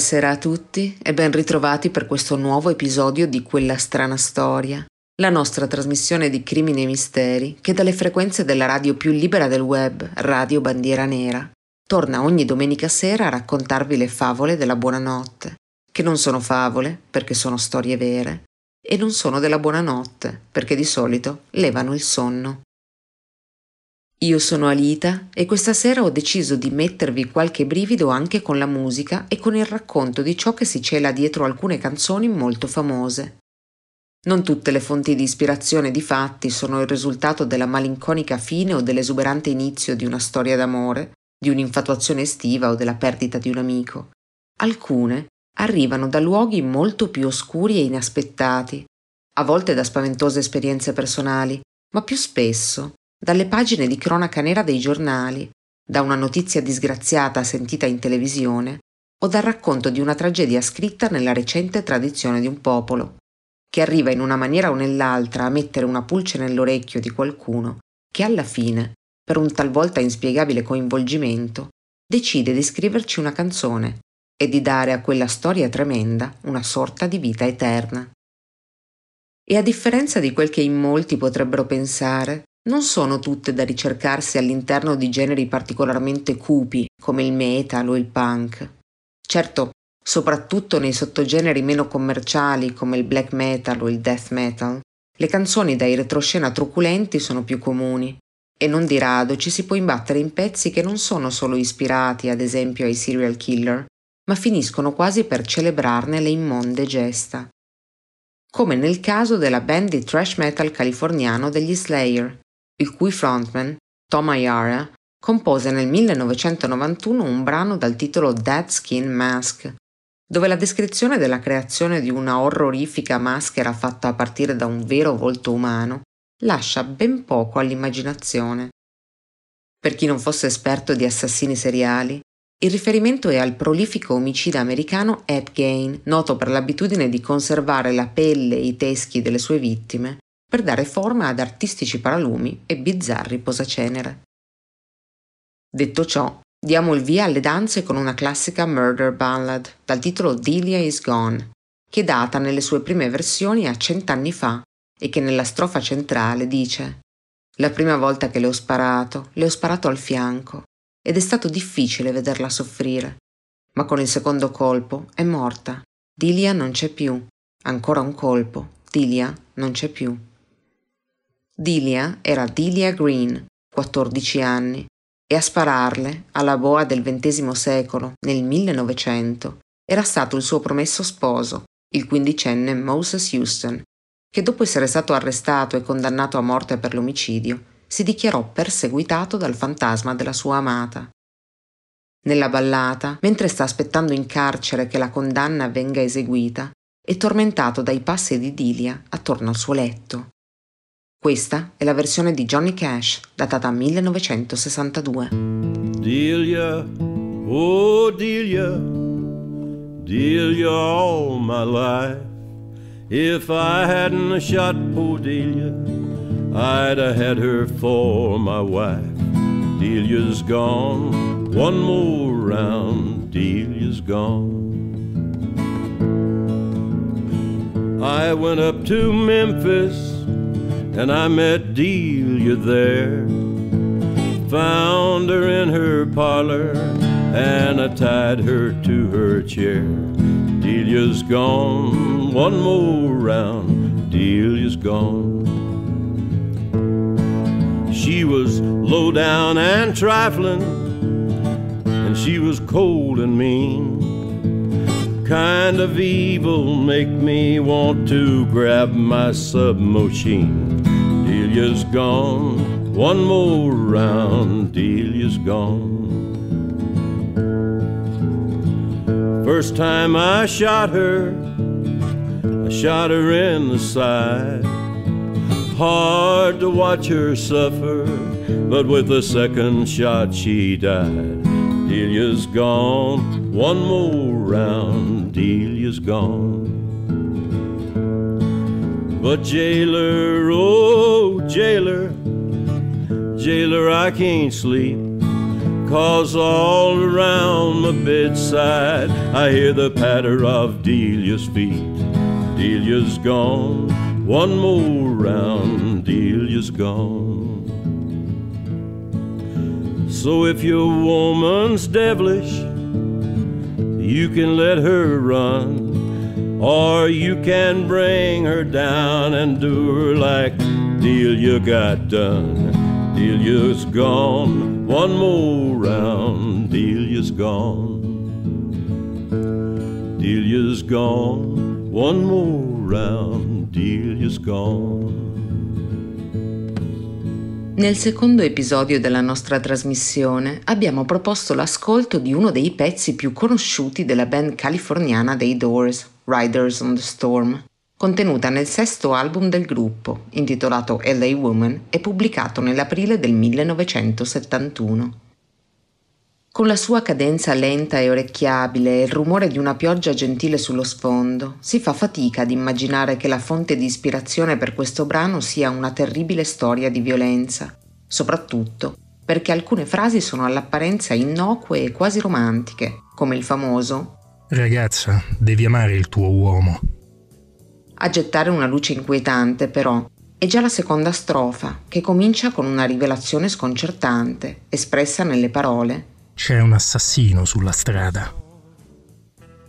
Buonasera a tutti e ben ritrovati per questo nuovo episodio di Quella strana storia, la nostra trasmissione di crimini e misteri che dalle frequenze della radio più libera del web, Radio Bandiera Nera, torna ogni domenica sera a raccontarvi le favole della buonanotte, che non sono favole perché sono storie vere e non sono della buonanotte perché di solito levano il sonno. Io sono Alita e questa sera ho deciso di mettervi qualche brivido anche con la musica e con il racconto di ciò che si cela dietro alcune canzoni molto famose. Non tutte le fonti di ispirazione di fatti sono il risultato della malinconica fine o dell'esuberante inizio di una storia d'amore, di un'infatuazione estiva o della perdita di un amico. Alcune arrivano da luoghi molto più oscuri e inaspettati, a volte da spaventose esperienze personali, ma più spesso dalle pagine di cronaca nera dei giornali, da una notizia disgraziata sentita in televisione o dal racconto di una tragedia scritta nella recente tradizione di un popolo, che arriva in una maniera o nell'altra a mettere una pulce nell'orecchio di qualcuno che alla fine, per un talvolta inspiegabile coinvolgimento, decide di scriverci una canzone e di dare a quella storia tremenda una sorta di vita eterna. E a differenza di quel che in molti potrebbero pensare, non sono tutte da ricercarsi all'interno di generi particolarmente cupi come il metal o il punk. Certo, soprattutto nei sottogeneri meno commerciali come il black metal o il death metal, le canzoni dai retroscena truculenti sono più comuni e non di rado ci si può imbattere in pezzi che non sono solo ispirati ad esempio ai serial killer, ma finiscono quasi per celebrarne le immonde gesta. Come nel caso della band di thrash metal californiano degli Slayer, il cui frontman, Tom Ayara, compose nel 1991 un brano dal titolo Dead Skin Mask, dove la descrizione della creazione di una orrorifica maschera fatta a partire da un vero volto umano lascia ben poco all'immaginazione. Per chi non fosse esperto di assassini seriali, il riferimento è al prolifico omicida americano Ed Gein, noto per l'abitudine di conservare la pelle e i teschi delle sue vittime per dare forma ad artistici paralumi e bizzarri posacenere. Detto ciò, diamo il via alle danze con una classica murder ballad dal titolo Delia is Gone, che data nelle sue prime versioni a cent'anni fa e che nella strofa centrale dice La prima volta che le ho sparato, le ho sparato al fianco ed è stato difficile vederla soffrire, ma con il secondo colpo è morta. Dilia non c'è più. Ancora un colpo. Dilia non c'è più. Dilia era Dilia Green, 14 anni, e a spararle, alla boa del XX secolo, nel 1900, era stato il suo promesso sposo, il quindicenne Moses Houston, che dopo essere stato arrestato e condannato a morte per l'omicidio, si dichiarò perseguitato dal fantasma della sua amata. Nella ballata, mentre sta aspettando in carcere che la condanna venga eseguita, è tormentato dai passi di Dilia attorno al suo letto. Questa è la versione di Johnny Cash, datata 1962. Delia, oh Delia, Delia all my life. If I hadn't shot poor Delia, I'd have had her for my wife. Delia's gone, one more round, Delia's gone. I went up to Memphis and I met Delia there. Found her in her parlor, and I tied her to her chair. Delia's gone, one more round, Delia's gone. She was low down and trifling, and she was cold and mean. Kind of evil make me want to grab my submachine. Delia's gone. One more round, Delia's gone. First time I shot her, I shot her in the side. Hard to watch her suffer, but with the second shot she died. Delia's gone, one more round, Delia's gone. But jailer, oh jailer, jailer, I can't sleep. Cause all around my bedside I hear the patter of Delia's feet. Delia's gone, one more round, Delia's gone. So if your woman's devilish, you can let her run, or you can bring her down and do her like Delia got done. Delia's gone, one more round, Delia's gone. Delia's gone, one more round, Delia's gone. Nel secondo episodio della nostra trasmissione abbiamo proposto l'ascolto di uno dei pezzi più conosciuti della band californiana dei Doors, Riders on the Storm, contenuta nel sesto album del gruppo, intitolato LA Woman e pubblicato nell'aprile del 1971. Con la sua cadenza lenta e orecchiabile e il rumore di una pioggia gentile sullo sfondo, si fa fatica ad immaginare che la fonte di ispirazione per questo brano sia una terribile storia di violenza, soprattutto perché alcune frasi sono all'apparenza innocue e quasi romantiche, come il famoso Ragazza, devi amare il tuo uomo. A gettare una luce inquietante, però, è già la seconda strofa, che comincia con una rivelazione sconcertante, espressa nelle parole C'è un assassino sulla strada.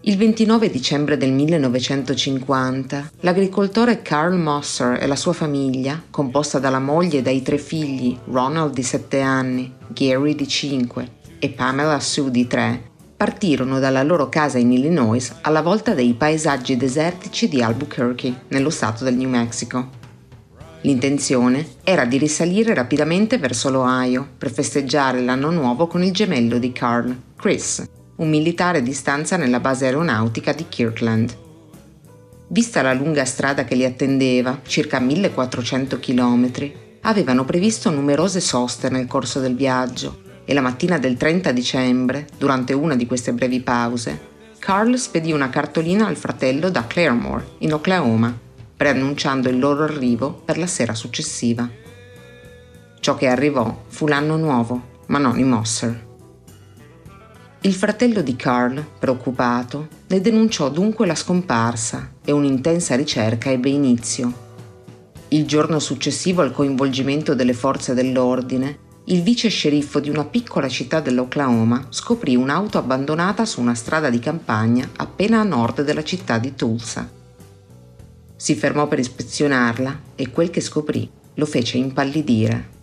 Il 29 dicembre del 1950, l'agricoltore Carl Mosser e la sua famiglia, composta dalla moglie e dai tre figli, Ronald di 7 anni, Gary di 5 e Pamela Sue di 3, partirono dalla loro casa in Illinois alla volta dei paesaggi desertici di Albuquerque, nello stato del New Mexico. L'intenzione era di risalire rapidamente verso l'Ohio per festeggiare l'anno nuovo con il gemello di Carl, Chris, un militare di stanza nella base aeronautica di Kirkland. Vista la lunga strada che li attendeva, circa 1400 km, avevano previsto numerose soste nel corso del viaggio e la mattina del 30 dicembre, durante una di queste brevi pause, Carl spedì una cartolina al fratello da Claremore, in Oklahoma, preannunciando il loro arrivo per la sera successiva. Ciò che arrivò fu l'anno nuovo, ma non i Mosser. Il fratello di Carl, preoccupato, ne denunciò dunque la scomparsa e un'intensa ricerca ebbe inizio. Il giorno successivo al coinvolgimento delle forze dell'ordine, il vice sceriffo di una piccola città dell'Oklahoma scoprì un'auto abbandonata su una strada di campagna appena a nord della città di Tulsa. Si fermò per ispezionarla e quel che scoprì lo fece impallidire.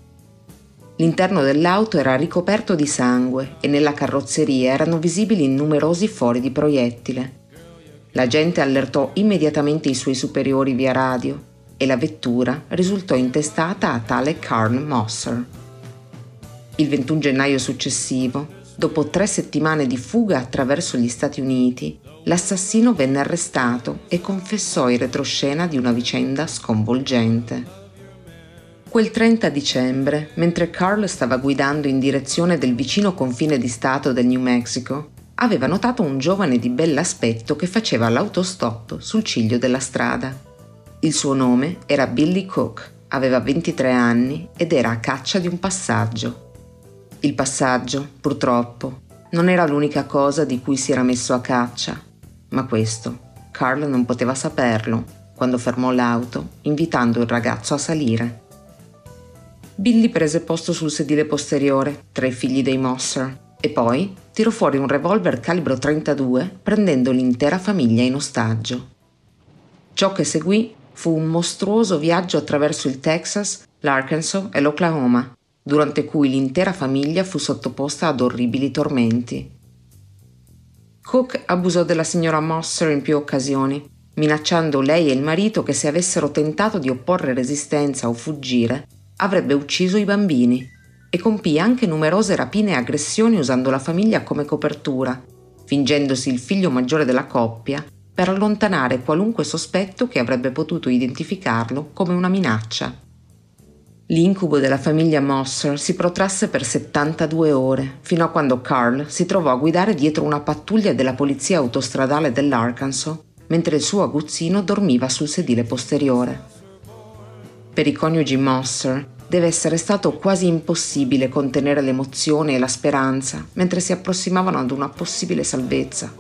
L'interno dell'auto era ricoperto di sangue e nella carrozzeria erano visibili numerosi fori di proiettile. La gente allertò immediatamente i suoi superiori via radio e la vettura risultò intestata a tale Carl Mosser. Il 21 gennaio successivo, dopo tre settimane di fuga attraverso gli Stati Uniti, l'assassino venne arrestato e confessò in retroscena di una vicenda sconvolgente. Quel 30 dicembre, mentre Carl stava guidando in direzione del vicino confine di Stato del New Mexico, aveva notato un giovane di bell'aspetto che faceva l'autostop sul ciglio della strada. Il suo nome era Billy Cook, aveva 23 anni ed era a caccia di un passaggio. Il passaggio, purtroppo, non era l'unica cosa di cui si era messo a caccia, ma questo Carl non poteva saperlo quando fermò l'auto, invitando il ragazzo a salire. Billy prese posto sul sedile posteriore, tra i figli dei Mosser, e poi tirò fuori un revolver calibro 32, prendendo l'intera famiglia in ostaggio. Ciò che seguì fu un mostruoso viaggio attraverso il Texas, l'Arkansas e l'Oklahoma, durante cui l'intera famiglia fu sottoposta ad orribili tormenti. Cook abusò della signora Mosser in più occasioni, minacciando lei e il marito che se avessero tentato di opporre resistenza o fuggire, avrebbe ucciso i bambini e compì anche numerose rapine e aggressioni usando la famiglia come copertura, fingendosi il figlio maggiore della coppia per allontanare qualunque sospetto che avrebbe potuto identificarlo come una minaccia. L'incubo della famiglia Mosser si protrasse per 72 ore, fino a quando Carl si trovò a guidare dietro una pattuglia della polizia autostradale dell'Arkansas, mentre il suo aguzzino dormiva sul sedile posteriore. Per i coniugi Mosser, deve essere stato quasi impossibile contenere l'emozione e la speranza mentre si approssimavano ad una possibile salvezza.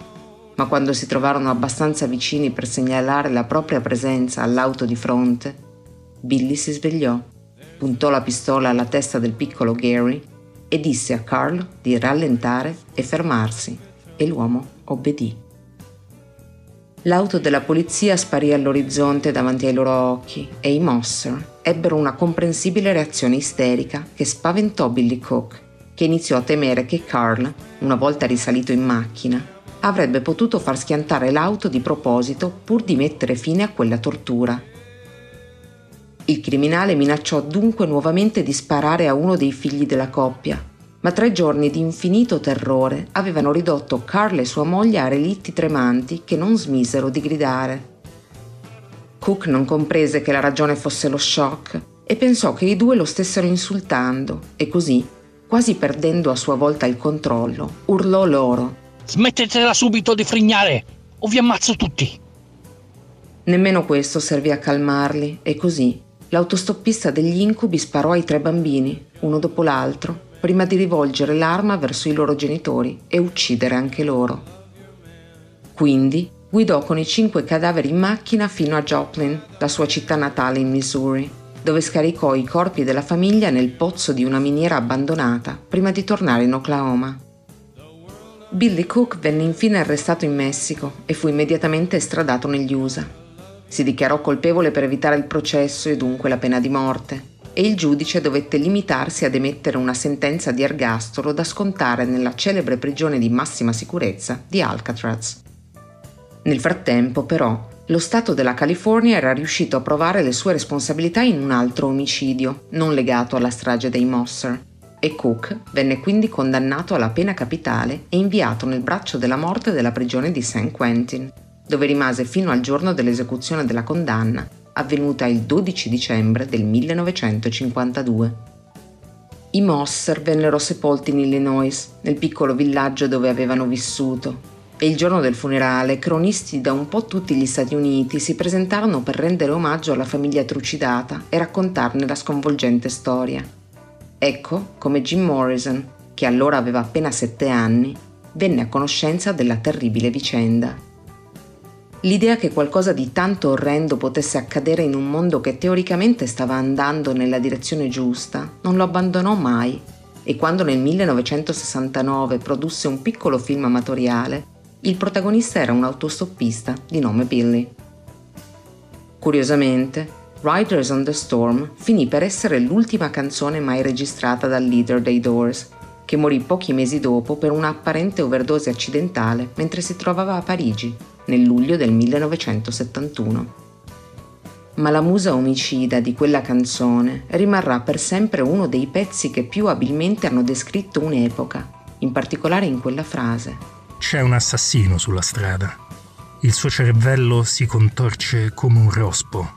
Ma quando si trovarono abbastanza vicini per segnalare la propria presenza all'auto di fronte, Billy si svegliò, puntò la pistola alla testa del piccolo Gary e disse a Carl di rallentare e fermarsi, e l'uomo obbedì. L'auto della polizia sparì all'orizzonte davanti ai loro occhi e i Mosser ebbero una comprensibile reazione isterica che spaventò Billy Cook, che iniziò a temere che Carl, una volta risalito in macchina, avrebbe potuto far schiantare l'auto di proposito pur di mettere fine a quella tortura. Il criminale minacciò dunque nuovamente di sparare a uno dei figli della coppia, ma tre giorni di infinito terrore avevano ridotto Carl e sua moglie a relitti tremanti che non smisero di gridare. Cook non comprese che la ragione fosse lo shock e pensò che i due lo stessero insultando e così, quasi perdendo a sua volta il controllo, urlò loro. Smettetela subito di frignare o vi ammazzo tutti! Nemmeno questo servì a calmarli e così l'autostoppista degli incubi sparò ai tre bambini, uno dopo l'altro, prima di rivolgere l'arma verso i loro genitori e uccidere anche loro. Quindi guidò con i cinque cadaveri in macchina fino a Joplin, la sua città natale in Missouri, dove scaricò i corpi della famiglia nel pozzo di una miniera abbandonata prima di tornare in Oklahoma. Billy Cook venne infine arrestato in Messico e fu immediatamente estradato negli USA. Si dichiarò colpevole per evitare il processo e dunque la pena di morte, e il giudice dovette limitarsi ad emettere una sentenza di ergastolo da scontare nella celebre prigione di massima sicurezza di Alcatraz. Nel frattempo, però, lo Stato della California era riuscito a provare le sue responsabilità in un altro omicidio, non legato alla strage dei Mosser, e Cook venne quindi condannato alla pena capitale e inviato nel braccio della morte della prigione di San Quentin, dove rimase fino al giorno dell'esecuzione della condanna avvenuta il 12 dicembre del 1952. I Mosser vennero sepolti in Illinois, nel piccolo villaggio dove avevano vissuto, e il giorno del funerale cronisti da un po' tutti gli Stati Uniti si presentarono per rendere omaggio alla famiglia trucidata e raccontarne la sconvolgente storia. Ecco come Jim Morrison, che allora aveva appena sette anni, venne a conoscenza della terribile vicenda. L'idea che qualcosa di tanto orrendo potesse accadere in un mondo che teoricamente stava andando nella direzione giusta non lo abbandonò mai e quando nel 1969 produsse un piccolo film amatoriale, il protagonista era un autostoppista di nome Billy. Curiosamente, Riders on the Storm finì per essere l'ultima canzone mai registrata dal leader dei Doors, che morì pochi mesi dopo per una apparente overdose accidentale mentre si trovava a Parigi nel luglio del 1971. Ma la musa omicida di quella canzone rimarrà per sempre uno dei pezzi che più abilmente hanno descritto un'epoca, in particolare in quella frase. C'è un assassino sulla strada. Il suo cervello si contorce come un rospo.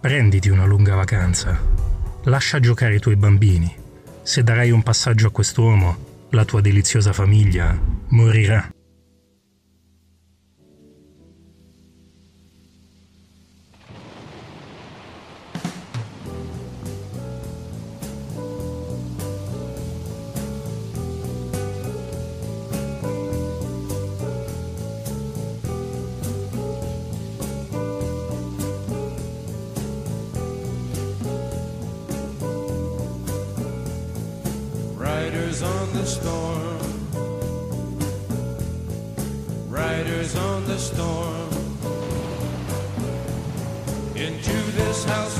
Prenditi una lunga vacanza. Lascia giocare i tuoi bambini. Se darai un passaggio a quest'uomo, la tua deliziosa famiglia morirà. Storm. Riders on the storm. Into this house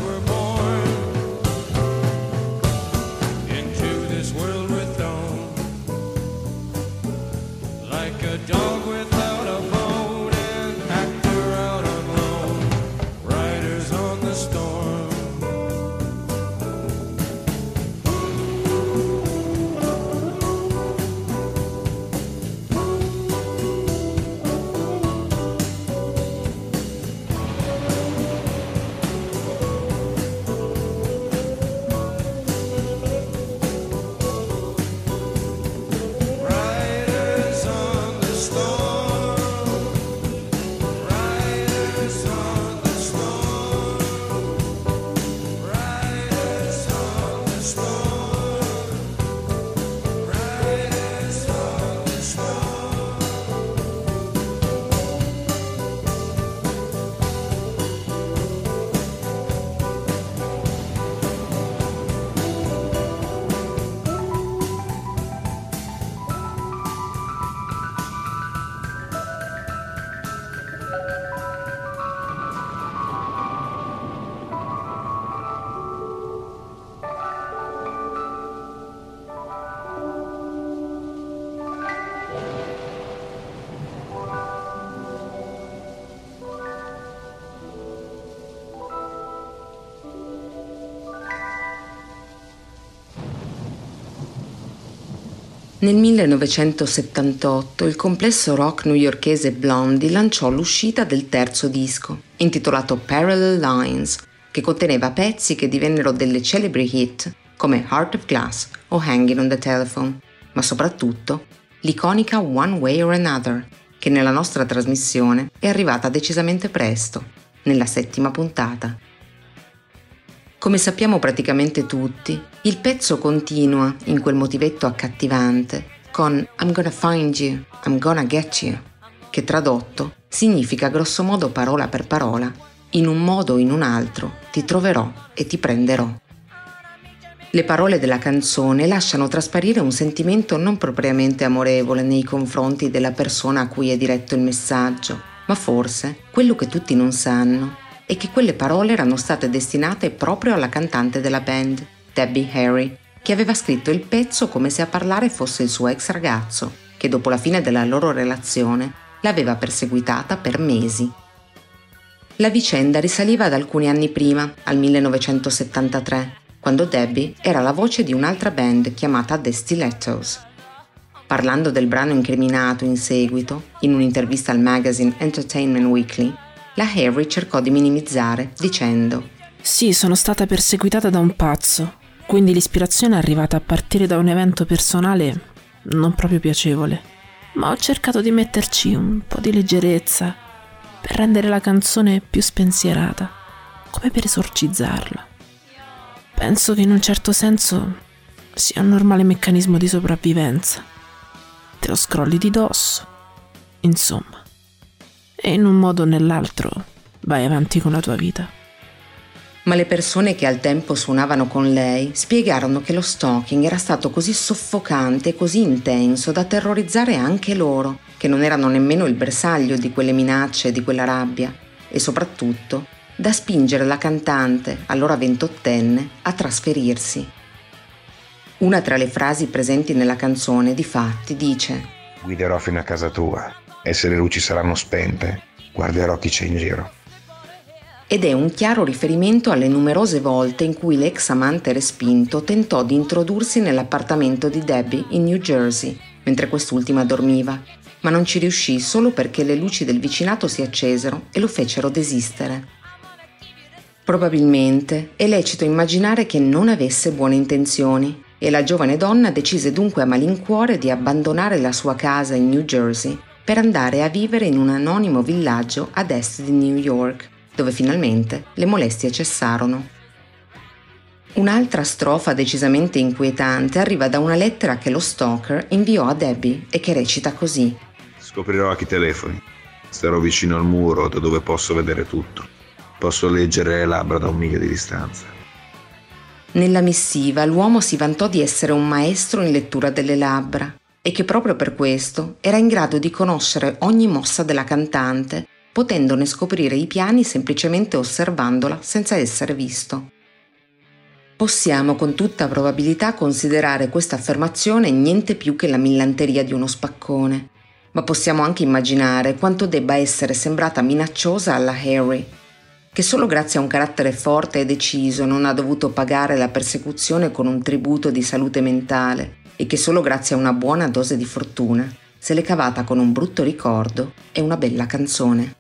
Nel 1978 il complesso rock newyorkese Blondie lanciò l'uscita del terzo disco, intitolato Parallel Lines, che conteneva pezzi che divennero delle celebri hit come Heart of Glass o Hanging on the Telephone, ma soprattutto l'iconica One Way or Another, che nella nostra trasmissione è arrivata decisamente presto, nella settima puntata. Come sappiamo praticamente tutti, il pezzo continua in quel motivetto accattivante con I'm gonna find you, I'm gonna get you, che tradotto significa grossomodo parola per parola, in un modo o in un altro ti troverò e ti prenderò. Le parole della canzone lasciano trasparire un sentimento non propriamente amorevole nei confronti della persona a cui è diretto il messaggio, ma forse quello che tutti non sanno e che quelle parole erano state destinate proprio alla cantante della band, Debbie Harry, che aveva scritto il pezzo come se a parlare fosse il suo ex ragazzo, che dopo la fine della loro relazione l'aveva perseguitata per mesi. La vicenda risaliva ad alcuni anni prima, al 1973, quando Debbie era la voce di un'altra band chiamata The Stilettos. Parlando del brano incriminato in seguito, in un'intervista al magazine Entertainment Weekly, la Harry cercò di minimizzare dicendo Sì, sono stata perseguitata da un pazzo, quindi l'ispirazione è arrivata a partire da un evento personale non proprio piacevole, ma ho cercato di metterci un po' di leggerezza per rendere la canzone più spensierata, come per esorcizzarla. Penso che in un certo senso sia un normale meccanismo di sopravvivenza. Te lo scrolli di dosso. Insomma e in un modo o nell'altro vai avanti con la tua vita. Ma le persone che al tempo suonavano con lei spiegarono che lo stalking era stato così soffocante e così intenso da terrorizzare anche loro, che non erano nemmeno il bersaglio di quelle minacce e di quella rabbia, e soprattutto da spingere la cantante, allora ventottenne, a trasferirsi. Una tra le frasi presenti nella canzone, di fatti, dice Guiderò fino a casa tua e se le luci saranno spente, guarderò chi c'è in giro. Ed è un chiaro riferimento alle numerose volte in cui l'ex amante respinto tentò di introdursi nell'appartamento di Debbie in New Jersey, mentre quest'ultima dormiva, ma non ci riuscì solo perché le luci del vicinato si accesero e lo fecero desistere. Probabilmente è lecito immaginare che non avesse buone intenzioni e la giovane donna decise dunque a malincuore di abbandonare la sua casa in New Jersey per andare a vivere in un anonimo villaggio ad est di New York, dove finalmente le molestie cessarono. Un'altra strofa decisamente inquietante arriva da una lettera che lo stalker inviò a Debbie e che recita così. Scoprirò a chi telefoni. Starò vicino al muro da dove posso vedere tutto. Posso leggere le labbra da un miglio di distanza. Nella missiva l'uomo si vantò di essere un maestro in lettura delle labbra e che proprio per questo era in grado di conoscere ogni mossa della cantante, potendone scoprire i piani semplicemente osservandola senza essere visto. Possiamo con tutta probabilità considerare questa affermazione niente più che la millanteria di uno spaccone, ma possiamo anche immaginare quanto debba essere sembrata minacciosa alla Harry, che solo grazie a un carattere forte e deciso non ha dovuto pagare la persecuzione con un tributo di salute mentale, e che solo grazie a una buona dose di fortuna se l'è cavata con un brutto ricordo e una bella canzone.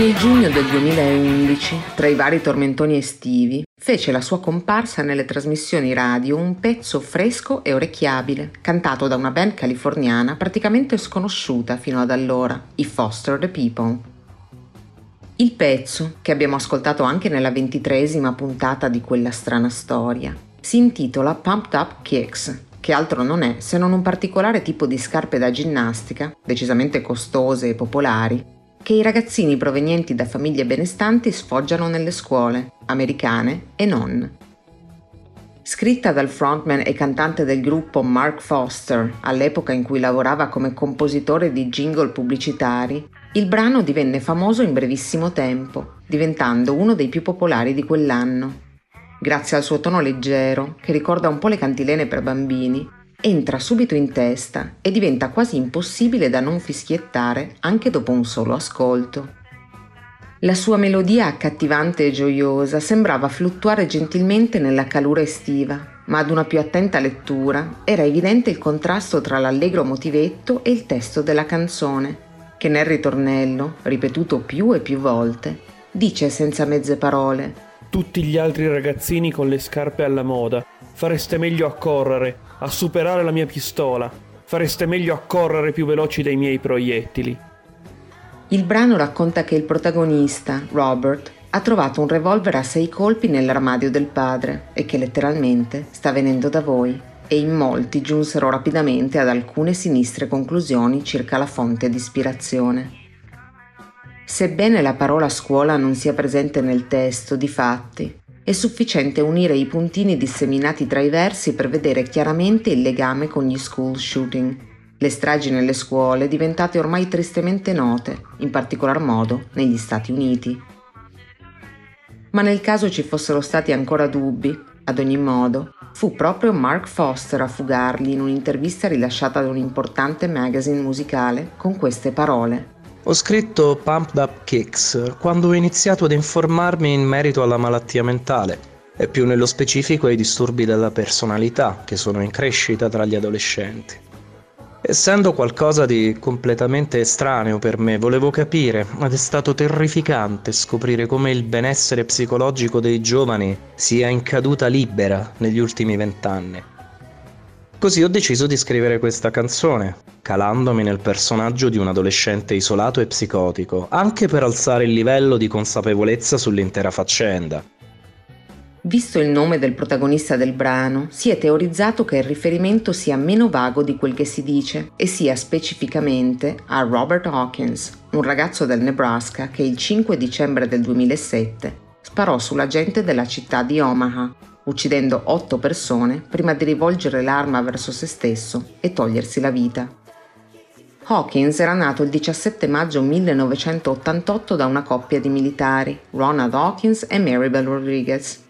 Nel giugno del 2011, tra i vari tormentoni estivi, fece la sua comparsa nelle trasmissioni radio un pezzo fresco e orecchiabile, cantato da una band californiana praticamente sconosciuta fino ad allora, i Foster the People. Il pezzo, che abbiamo ascoltato anche nella ventitresima puntata di quella strana storia, si intitola Pumped Up Kicks, che altro non è se non un particolare tipo di scarpe da ginnastica, decisamente costose e popolari, che i ragazzini provenienti da famiglie benestanti sfoggiano nelle scuole, americane e non. Scritta dal frontman e cantante del gruppo Mark Foster all'epoca in cui lavorava come compositore di jingle pubblicitari, il brano divenne famoso in brevissimo tempo, diventando uno dei più popolari di quell'anno. Grazie al suo tono leggero, che ricorda un po' le cantilene per bambini, entra subito in testa e diventa quasi impossibile da non fischiettare anche dopo un solo ascolto. La sua melodia accattivante e gioiosa sembrava fluttuare gentilmente nella calura estiva, ma ad una più attenta lettura era evidente il contrasto tra l'allegro motivetto e il testo della canzone, che nel ritornello, ripetuto più e più volte, dice senza mezze parole Tutti gli altri ragazzini con le scarpe alla moda, fareste meglio a correre, a superare la mia pistola. Fareste meglio a correre più veloci dei miei proiettili. Il brano racconta che il protagonista, Robert, ha trovato un revolver a sei colpi nell'armadio del padre e che letteralmente sta venendo da voi. E in molti giunsero rapidamente ad alcune sinistre conclusioni circa la fonte di ispirazione. Sebbene la parola scuola non sia presente nel testo, di fatti, è sufficiente unire i puntini disseminati tra i versi per vedere chiaramente il legame con gli school shooting, le stragi nelle scuole diventate ormai tristemente note, in particolar modo negli Stati Uniti. Ma nel caso ci fossero stati ancora dubbi, ad ogni modo, fu proprio Mark Foster a fugarli in un'intervista rilasciata da un importante magazine musicale con queste parole. Ho scritto Pumped Up Kicks quando ho iniziato ad informarmi in merito alla malattia mentale e più nello specifico ai disturbi della personalità che sono in crescita tra gli adolescenti. Essendo qualcosa di completamente estraneo per me, volevo capire, ed è stato terrificante scoprire come il benessere psicologico dei giovani sia in caduta libera negli ultimi vent'anni. Così ho deciso di scrivere questa canzone, calandomi nel personaggio di un adolescente isolato e psicotico, anche per alzare il livello di consapevolezza sull'intera faccenda. Visto il nome del protagonista del brano, si è teorizzato che il riferimento sia meno vago di quel che si dice e sia specificamente a Robert Hawkins, un ragazzo del Nebraska che il 5 dicembre del 2007 sparò sulla gente della città di Omaha, uccidendo otto persone prima di rivolgere l'arma verso se stesso e togliersi la vita. Hawkins era nato il 17 maggio 1988 da una coppia di militari, Ronald Hawkins e Maribel Rodriguez.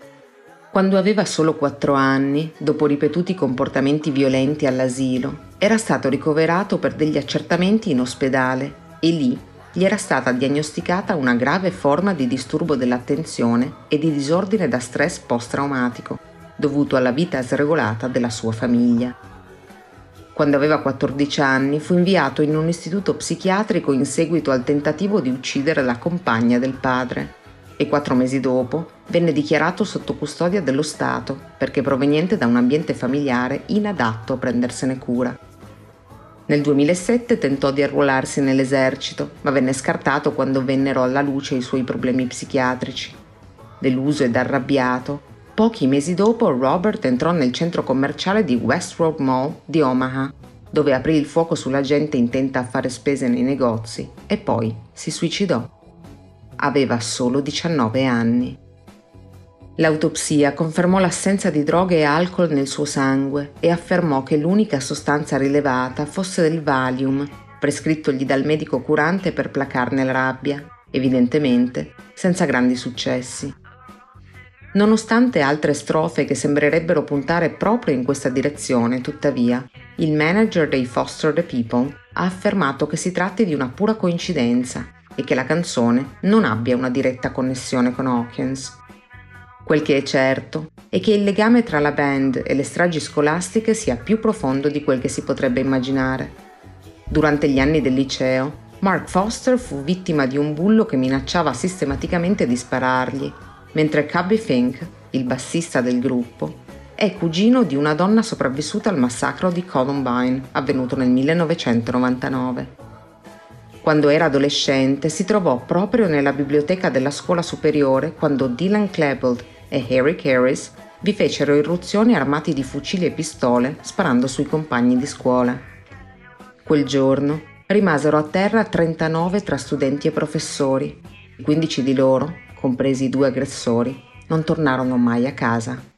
Quando aveva solo 4 anni, dopo ripetuti comportamenti violenti all'asilo, era stato ricoverato per degli accertamenti in ospedale e lì gli era stata diagnosticata una grave forma di disturbo dell'attenzione e di disordine da stress post-traumatico, dovuto alla vita sregolata della sua famiglia. Quando aveva 14 anni fu inviato in un istituto psichiatrico in seguito al tentativo di uccidere la compagna del padre e quattro mesi dopo venne dichiarato sotto custodia dello Stato perché proveniente da un ambiente familiare inadatto a prendersene cura. Nel 2007 tentò di arruolarsi nell'esercito, ma venne scartato quando vennero alla luce i suoi problemi psichiatrici. Deluso ed arrabbiato, pochi mesi dopo Robert entrò nel centro commerciale di West Road Mall di Omaha, dove aprì il fuoco sulla gente intenta a fare spese nei negozi e poi si suicidò. Aveva solo 19 anni. L'autopsia confermò l'assenza di droghe e alcol nel suo sangue e affermò che l'unica sostanza rilevata fosse del Valium, prescrittogli dal medico curante per placarne la rabbia, evidentemente senza grandi successi. Nonostante altre strofe che sembrerebbero puntare proprio in questa direzione, tuttavia, il manager dei Foster the People ha affermato che si tratti di una pura coincidenza e che la canzone non abbia una diretta connessione con Hawkins. Quel che è certo è che il legame tra la band e le stragi scolastiche sia più profondo di quel che si potrebbe immaginare. Durante gli anni del liceo, Mark Foster fu vittima di un bullo che minacciava sistematicamente di sparargli, mentre Cubby Fink, il bassista del gruppo, è cugino di una donna sopravvissuta al massacro di Columbine, avvenuto nel 1999. Quando era adolescente si trovò proprio nella biblioteca della scuola superiore quando Dylan Klebold e Harry Harris vi fecero irruzioni armati di fucili e pistole sparando sui compagni di scuola. Quel giorno rimasero a terra 39 tra studenti e professori. 15 di loro, compresi i due aggressori, non tornarono mai a casa.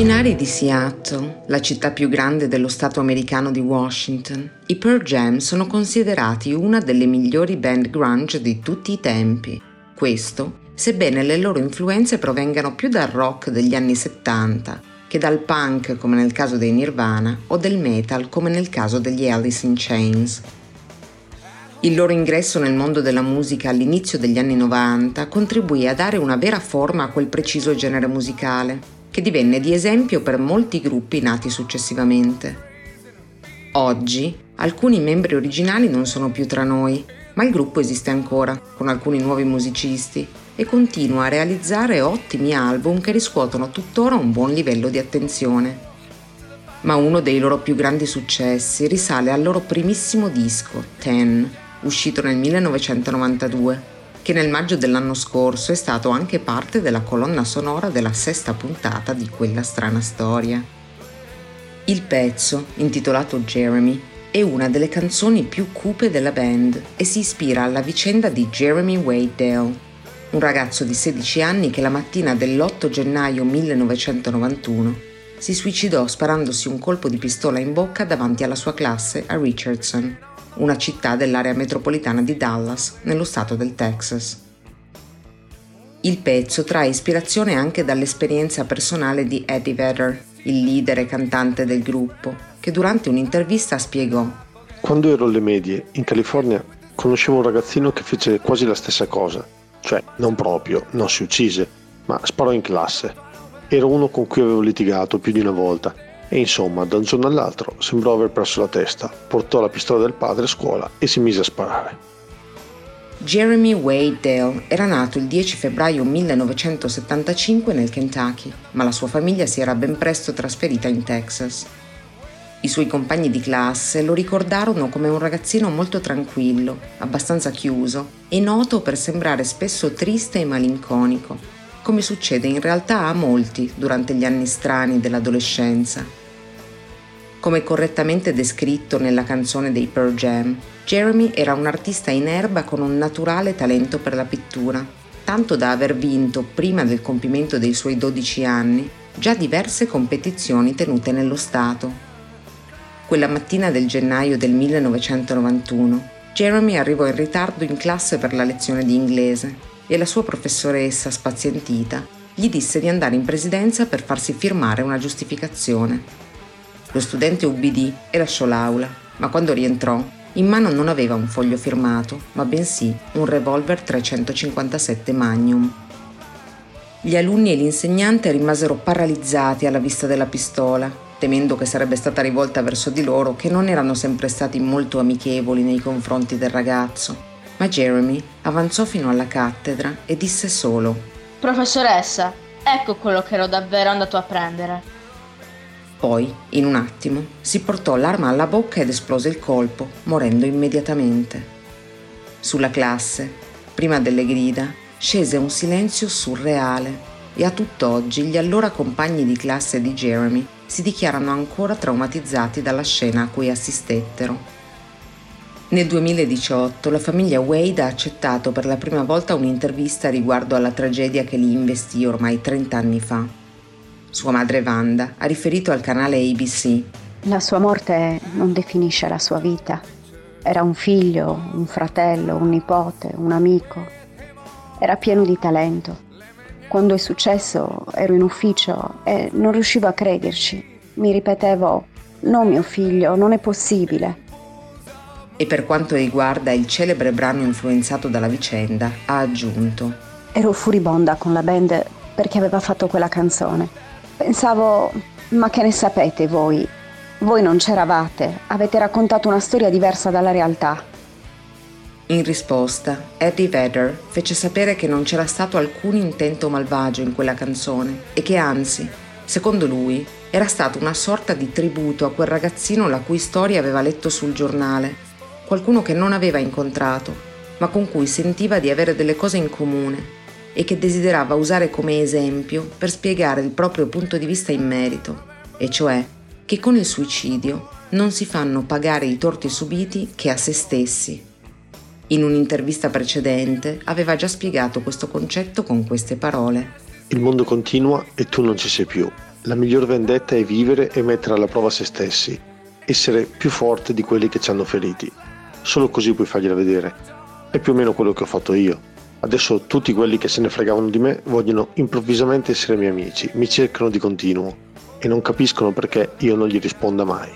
Originari di Seattle, la città più grande dello stato americano di Washington, i Pearl Jam sono considerati una delle migliori band grunge di tutti i tempi. Questo, sebbene le loro influenze provengano più dal rock degli anni 70 che dal punk come nel caso dei Nirvana o del metal come nel caso degli Alice in Chains. Il loro ingresso nel mondo della musica all'inizio degli anni 90 contribuì a dare una vera forma a quel preciso genere musicale che divenne di esempio per molti gruppi nati successivamente. Oggi alcuni membri originali non sono più tra noi, ma il gruppo esiste ancora, con alcuni nuovi musicisti, e continua a realizzare ottimi album che riscuotono tuttora un buon livello di attenzione. Ma uno dei loro più grandi successi risale al loro primissimo disco, Ten, uscito nel 1992 che nel maggio dell'anno scorso è stato anche parte della colonna sonora della sesta puntata di quella strana storia. Il pezzo, intitolato Jeremy, è una delle canzoni più cupe della band e si ispira alla vicenda di Jeremy Wade Dale, un ragazzo di 16 anni che la mattina dell'8 gennaio 1991 si suicidò sparandosi un colpo di pistola in bocca davanti alla sua classe a Richardson una città dell'area metropolitana di Dallas, nello stato del Texas. Il pezzo trae ispirazione anche dall'esperienza personale di Eddie Vedder, il leader e cantante del gruppo, che durante un'intervista spiegò Quando ero alle medie, in California, conoscevo un ragazzino che fece quasi la stessa cosa, cioè non proprio, non si uccise, ma sparò in classe. Era uno con cui avevo litigato più di una volta e insomma, da un giorno all'altro sembrò aver perso la testa, portò la pistola del padre a scuola e si mise a sparare. Jeremy Wade Dale era nato il 10 febbraio 1975 nel Kentucky, ma la sua famiglia si era ben presto trasferita in Texas. I suoi compagni di classe lo ricordarono come un ragazzino molto tranquillo, abbastanza chiuso e noto per sembrare spesso triste e malinconico, come succede in realtà a molti durante gli anni strani dell'adolescenza. Come correttamente descritto nella canzone dei Pearl Jam, Jeremy era un artista in erba con un naturale talento per la pittura, tanto da aver vinto, prima del compimento dei suoi 12 anni, già diverse competizioni tenute nello Stato. Quella mattina del gennaio del 1991, Jeremy arrivò in ritardo in classe per la lezione di inglese e la sua professoressa, spazientita, gli disse di andare in presidenza per farsi firmare una giustificazione. Lo studente ubbidì e lasciò l'aula, ma quando rientrò, in mano non aveva un foglio firmato, ma bensì un revolver 357 Magnum. Gli alunni e l'insegnante rimasero paralizzati alla vista della pistola temendo che sarebbe stata rivolta verso di loro che non erano sempre stati molto amichevoli nei confronti del ragazzo. Ma Jeremy avanzò fino alla cattedra e disse solo Professoressa, ecco quello che ero davvero andato a prendere. Poi, in un attimo, si portò l'arma alla bocca ed esplose il colpo, morendo immediatamente. Sulla classe, prima delle grida, scese un silenzio surreale e a tutt'oggi gli allora compagni di classe di Jeremy si dichiarano ancora traumatizzati dalla scena a cui assistettero. Nel 2018 la famiglia Wade ha accettato per la prima volta un'intervista riguardo alla tragedia che li investì ormai 30 anni fa. Sua madre Wanda ha riferito al canale ABC. La sua morte non definisce la sua vita. Era un figlio, un fratello, un nipote, un amico. Era pieno di talento quando è successo ero in ufficio e non riuscivo a crederci. Mi ripetevo, no mio figlio, non è possibile. E per quanto riguarda il celebre brano influenzato dalla vicenda, ha aggiunto, ero furibonda con la band perché aveva fatto quella canzone. Pensavo, ma che ne sapete voi? Voi non c'eravate, avete raccontato una storia diversa dalla realtà. In risposta, Eddie Vedder fece sapere che non c'era stato alcun intento malvagio in quella canzone e che anzi, secondo lui, era stata una sorta di tributo a quel ragazzino la cui storia aveva letto sul giornale, qualcuno che non aveva incontrato, ma con cui sentiva di avere delle cose in comune e che desiderava usare come esempio per spiegare il proprio punto di vista in merito, e cioè che con il suicidio non si fanno pagare i torti subiti che a se stessi. In un'intervista precedente aveva già spiegato questo concetto con queste parole. Il mondo continua e tu non ci sei più. La miglior vendetta è vivere e mettere alla prova se stessi, essere più forte di quelli che ci hanno feriti. Solo così puoi fargliela vedere. È più o meno quello che ho fatto io. Adesso tutti quelli che se ne fregavano di me vogliono improvvisamente essere miei amici, mi cercano di continuo e non capiscono perché io non gli risponda mai.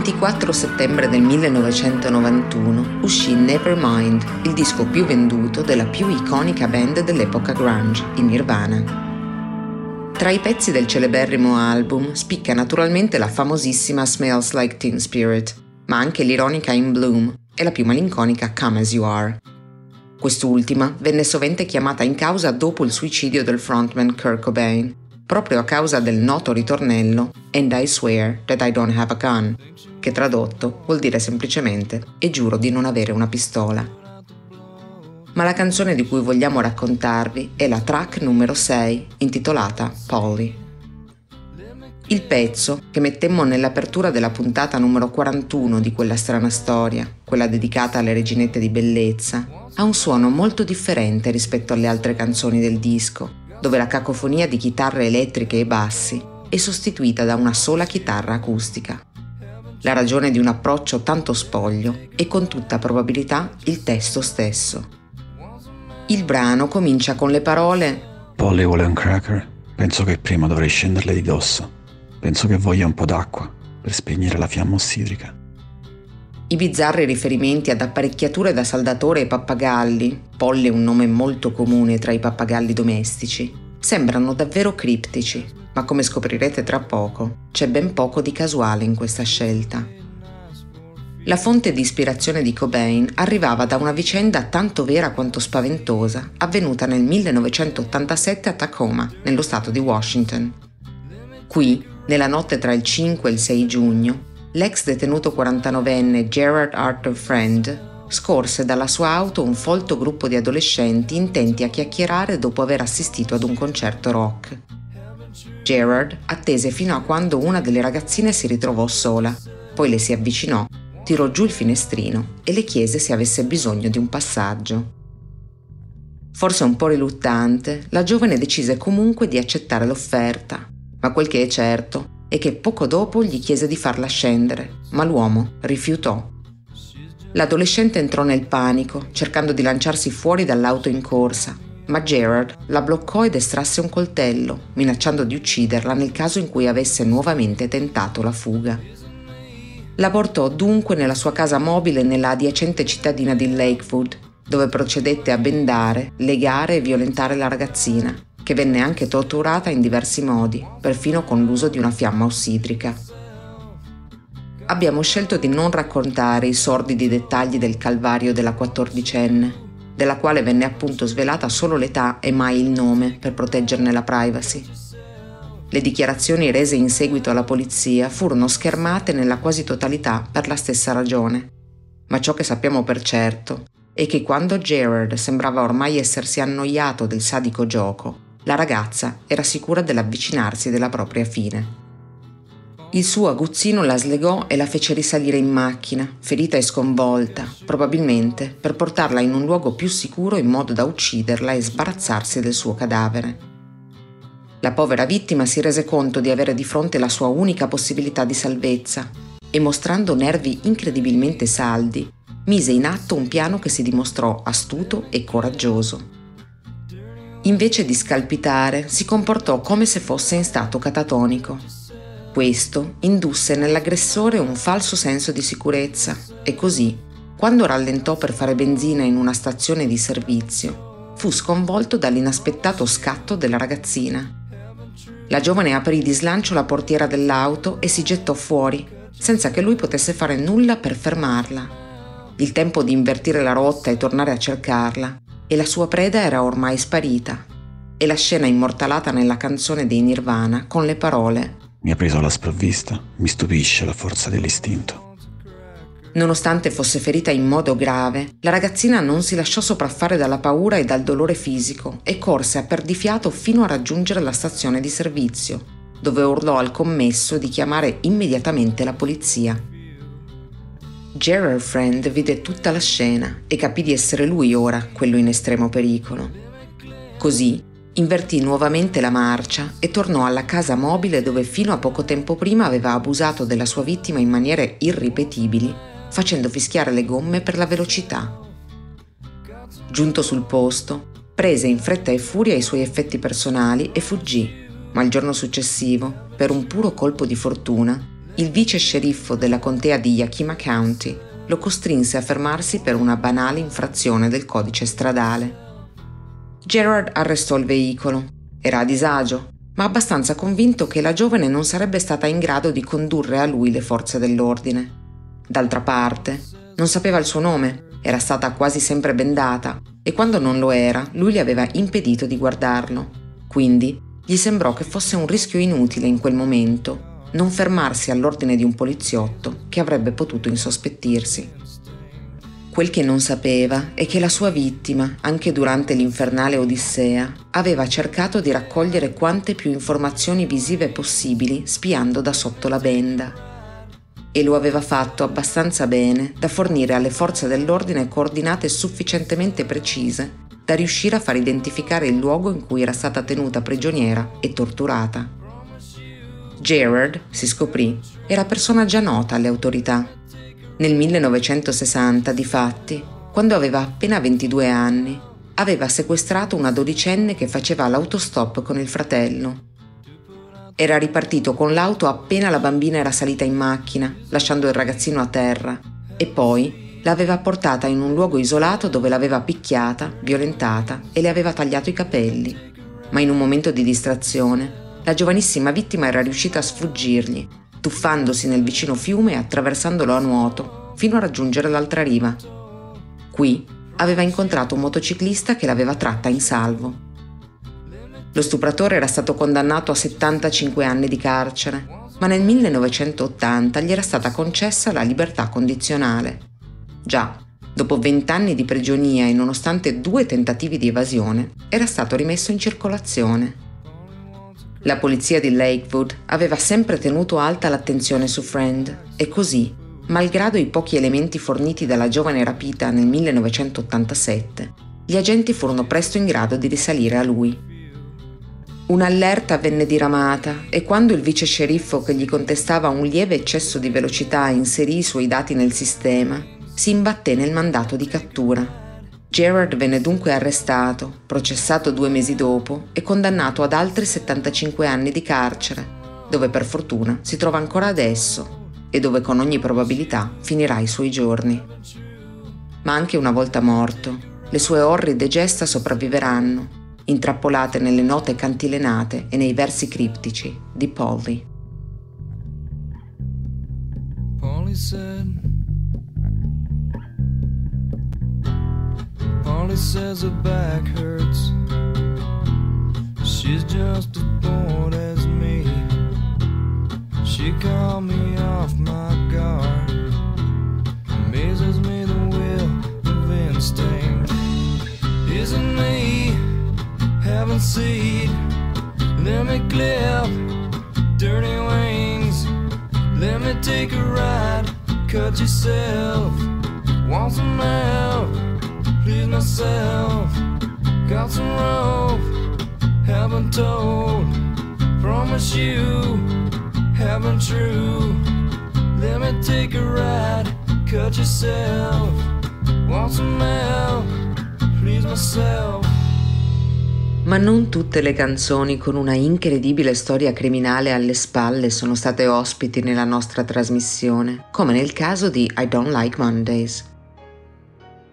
24 settembre del 1991 uscì Nevermind, il disco più venduto della più iconica band dell'epoca grunge, i Nirvana. Tra i pezzi del celeberrimo album spicca naturalmente la famosissima Smells Like Teen Spirit, ma anche l'ironica In Bloom e la più malinconica Come As You Are. Quest'ultima venne sovente chiamata in causa dopo il suicidio del frontman Kurt Cobain, proprio a causa del noto ritornello And I swear that I don't have a gun, che tradotto vuol dire semplicemente e giuro di non avere una pistola ma la canzone di cui vogliamo raccontarvi è la track numero 6, intitolata Polly. Il pezzo, che mettemmo nell'apertura della puntata numero 41 di quella strana storia, quella dedicata alle reginette di bellezza, ha un suono molto differente rispetto alle altre canzoni del disco, dove la cacofonia di chitarre elettriche e bassi è sostituita da una sola chitarra acustica. La ragione di un approccio tanto spoglio è con tutta probabilità il testo stesso. Il brano comincia con le parole Polly vuole un cracker. Penso che prima dovrei scenderle di dosso. Penso che voglia un po' d'acqua per spegnere la fiamma ossidrica. I bizzarri riferimenti ad apparecchiature da saldatore e pappagalli, Polly è un nome molto comune tra i pappagalli domestici, sembrano davvero criptici, ma come scoprirete tra poco, c'è ben poco di casuale in questa scelta. La fonte di ispirazione di Cobain arrivava da una vicenda tanto vera quanto spaventosa, avvenuta nel 1987 a Tacoma, nello stato di Washington. Qui, nella notte tra il 5 e il 6 giugno, l'ex detenuto 49enne Gerard Arthur Friend scorse dalla sua auto un folto gruppo di adolescenti intenti a chiacchierare dopo aver assistito ad un concerto rock. Gerard attese fino a quando una delle ragazzine si ritrovò sola, poi le si avvicinò tirò giù il finestrino e le chiese se avesse bisogno di un passaggio. Forse un po' riluttante, la giovane decise comunque di accettare l'offerta, ma quel che è certo è che poco dopo gli chiese di farla scendere, ma l'uomo rifiutò. L'adolescente entrò nel panico, cercando di lanciarsi fuori dall'auto in corsa, ma Gerard la bloccò ed estrasse un coltello, minacciando di ucciderla nel caso in cui avesse nuovamente tentato la fuga. La portò dunque nella sua casa mobile nella adiacente cittadina di Lakewood, dove procedette a bendare, legare e violentare la ragazzina, che venne anche torturata in diversi modi, perfino con l'uso di una fiamma ossidrica. Abbiamo scelto di non raccontare i sordidi dettagli del calvario della quattordicenne, della quale venne appunto svelata solo l'età e mai il nome per proteggerne la privacy. Le dichiarazioni rese in seguito alla polizia furono schermate nella quasi totalità per la stessa ragione. Ma ciò che sappiamo per certo è che quando Gerard sembrava ormai essersi annoiato del sadico gioco, la ragazza era sicura dell'avvicinarsi della propria fine. Il suo aguzzino la slegò e la fece risalire in macchina, ferita e sconvolta, probabilmente per portarla in un luogo più sicuro in modo da ucciderla e sbarazzarsi del suo cadavere. La povera vittima si rese conto di avere di fronte la sua unica possibilità di salvezza e mostrando nervi incredibilmente saldi, mise in atto un piano che si dimostrò astuto e coraggioso. Invece di scalpitare, si comportò come se fosse in stato catatonico. Questo indusse nell'aggressore un falso senso di sicurezza e così, quando rallentò per fare benzina in una stazione di servizio, fu sconvolto dall'inaspettato scatto della ragazzina la giovane aprì di slancio la portiera dell'auto e si gettò fuori, senza che lui potesse fare nulla per fermarla. Il tempo di invertire la rotta e tornare a cercarla, e la sua preda era ormai sparita. E la scena immortalata nella canzone dei Nirvana con le parole Mi ha preso alla sprovvista, mi stupisce la forza dell'istinto. Nonostante fosse ferita in modo grave, la ragazzina non si lasciò sopraffare dalla paura e dal dolore fisico e corse a perdifiato fino a raggiungere la stazione di servizio, dove urlò al commesso di chiamare immediatamente la polizia. Gerard Friend vide tutta la scena e capì di essere lui ora quello in estremo pericolo. Così invertì nuovamente la marcia e tornò alla casa mobile dove fino a poco tempo prima aveva abusato della sua vittima in maniere irripetibili facendo fischiare le gomme per la velocità. Giunto sul posto, prese in fretta e furia i suoi effetti personali e fuggì, ma il giorno successivo, per un puro colpo di fortuna, il vice sceriffo della contea di Yakima County lo costrinse a fermarsi per una banale infrazione del codice stradale. Gerard arrestò il veicolo. Era a disagio, ma abbastanza convinto che la giovane non sarebbe stata in grado di condurre a lui le forze dell'ordine. D'altra parte, non sapeva il suo nome, era stata quasi sempre bendata e quando non lo era, lui le aveva impedito di guardarlo. Quindi gli sembrò che fosse un rischio inutile in quel momento non fermarsi all'ordine di un poliziotto che avrebbe potuto insospettirsi. Quel che non sapeva è che la sua vittima, anche durante l'infernale Odissea, aveva cercato di raccogliere quante più informazioni visive possibili spiando da sotto la benda. E lo aveva fatto abbastanza bene da fornire alle forze dell'ordine coordinate sufficientemente precise da riuscire a far identificare il luogo in cui era stata tenuta prigioniera e torturata. Gerard, si scoprì, era persona già nota alle autorità. Nel 1960, difatti, quando aveva appena 22 anni, aveva sequestrato una dodicenne che faceva l'autostop con il fratello. Era ripartito con l'auto appena la bambina era salita in macchina, lasciando il ragazzino a terra, e poi l'aveva portata in un luogo isolato dove l'aveva picchiata, violentata e le aveva tagliato i capelli. Ma in un momento di distrazione la giovanissima vittima era riuscita a sfuggirgli, tuffandosi nel vicino fiume e attraversandolo a nuoto, fino a raggiungere l'altra riva. Qui aveva incontrato un motociclista che l'aveva tratta in salvo. Lo stupratore era stato condannato a 75 anni di carcere, ma nel 1980 gli era stata concessa la libertà condizionale. Già, dopo vent'anni di prigionia e nonostante due tentativi di evasione, era stato rimesso in circolazione. La polizia di Lakewood aveva sempre tenuto alta l'attenzione su Friend e così, malgrado i pochi elementi forniti dalla giovane rapita nel 1987, gli agenti furono presto in grado di risalire a lui. Un'allerta venne diramata e quando il vice sceriffo che gli contestava un lieve eccesso di velocità inserì i suoi dati nel sistema, si imbatté nel mandato di cattura Gerard venne dunque arrestato, processato due mesi dopo e condannato ad altri 75 anni di carcere, dove per fortuna si trova ancora adesso e dove con ogni probabilità finirà i suoi giorni. Ma anche una volta morto, le sue orride gesta sopravviveranno, intrappolate nelle note cantilenate e nei versi criptici di Polly. Polly said Molly says her back hurts. She's just as bored as me. She called me off my guard. Amazes me the will of instinct. Isn't me having seed? Let me clip dirty wings. Let me take a ride. Cut yourself. Want some help? Please myself. Got some rope, haven't told. Promise you, haven't true. Let me take a ride, cut yourself. Want some help, please myself. Ma non tutte le canzoni con una incredibile storia criminale alle spalle sono state ospiti nella nostra trasmissione, come nel caso di I Don't Like Mondays.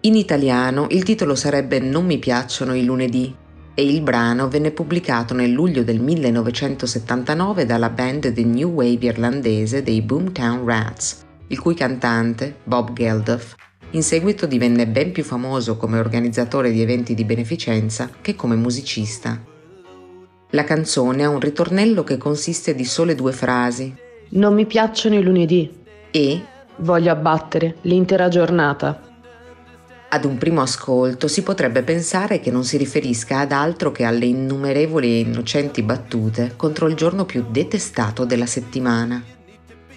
In italiano il titolo sarebbe Non mi piacciono i lunedì e il brano venne pubblicato nel luglio del 1979 dalla band The New Wave irlandese dei Boomtown Rats, il cui cantante, Bob Geldof, in seguito divenne ben più famoso come organizzatore di eventi di beneficenza che come musicista. La canzone ha un ritornello che consiste di sole due frasi. Non mi piacciono i lunedì. E voglio abbattere l'intera giornata. Ad un primo ascolto si potrebbe pensare che non si riferisca ad altro che alle innumerevoli e innocenti battute contro il giorno più detestato della settimana.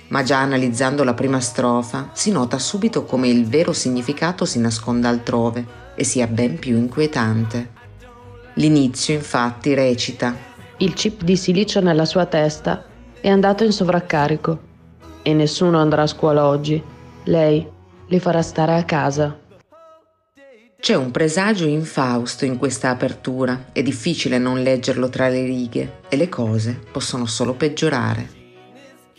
Ma già analizzando la prima strofa si nota subito come il vero significato si nasconda altrove e sia ben più inquietante. L'inizio infatti recita Il chip di silicio nella sua testa è andato in sovraccarico e nessuno andrà a scuola oggi. Lei li farà stare a casa. C'è un presagio infausto in questa apertura, è difficile non leggerlo tra le righe e le cose possono solo peggiorare.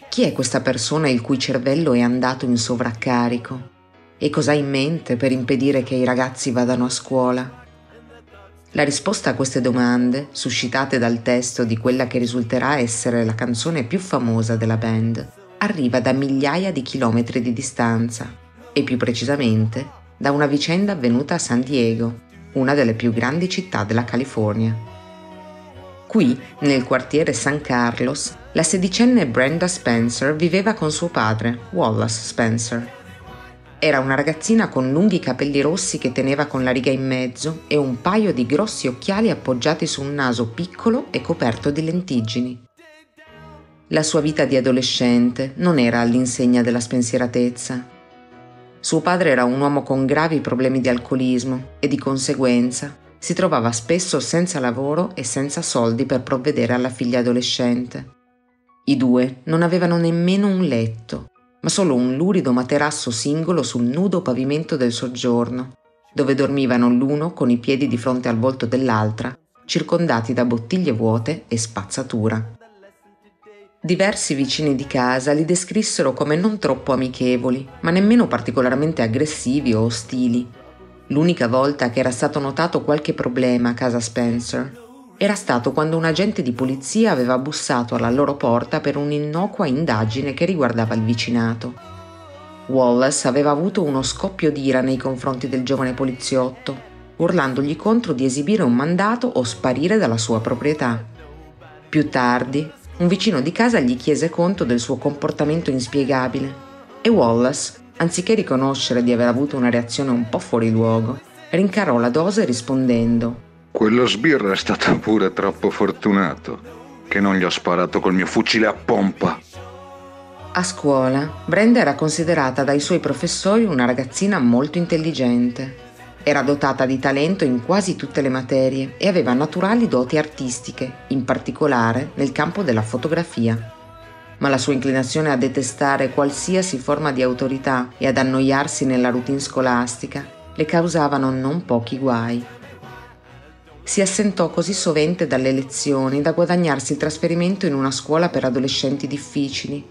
Chi è questa persona il cui cervello è andato in sovraccarico? E cosa ha in mente per impedire che i ragazzi vadano a scuola? La risposta a queste domande, suscitate dal testo di quella che risulterà essere la canzone più famosa della band, arriva da migliaia di chilometri di distanza e più precisamente da una vicenda avvenuta a San Diego, una delle più grandi città della California. Qui, nel quartiere San Carlos, la sedicenne Brenda Spencer viveva con suo padre, Wallace Spencer, era una ragazzina con lunghi capelli rossi che teneva con la riga in mezzo e un paio di grossi occhiali appoggiati su un naso piccolo e coperto di lentiggini. La sua vita di adolescente non era all'insegna della spensieratezza. Suo padre era un uomo con gravi problemi di alcolismo e di conseguenza si trovava spesso senza lavoro e senza soldi per provvedere alla figlia adolescente. I due non avevano nemmeno un letto ma solo un lurido materasso singolo sul nudo pavimento del soggiorno, dove dormivano l'uno con i piedi di fronte al volto dell'altra, circondati da bottiglie vuote e spazzatura. Diversi vicini di casa li descrissero come non troppo amichevoli, ma nemmeno particolarmente aggressivi o ostili. L'unica volta che era stato notato qualche problema a casa Spencer era stato quando un agente di polizia aveva bussato alla loro porta per un'innocua indagine che riguardava il vicinato. Wallace aveva avuto uno scoppio d'ira nei confronti del giovane poliziotto, urlandogli contro di esibire un mandato o sparire dalla sua proprietà. Più tardi, un vicino di casa gli chiese conto del suo comportamento inspiegabile e Wallace, anziché riconoscere di aver avuto una reazione un po' fuori luogo, rincarò la dose rispondendo quello sbirro è stato pure troppo fortunato, che non gli ho sparato col mio fucile a pompa. A scuola, Brenda era considerata dai suoi professori una ragazzina molto intelligente. Era dotata di talento in quasi tutte le materie e aveva naturali doti artistiche, in particolare nel campo della fotografia. Ma la sua inclinazione a detestare qualsiasi forma di autorità e ad annoiarsi nella routine scolastica le causavano non pochi guai si assentò così sovente dalle lezioni da guadagnarsi il trasferimento in una scuola per adolescenti difficili.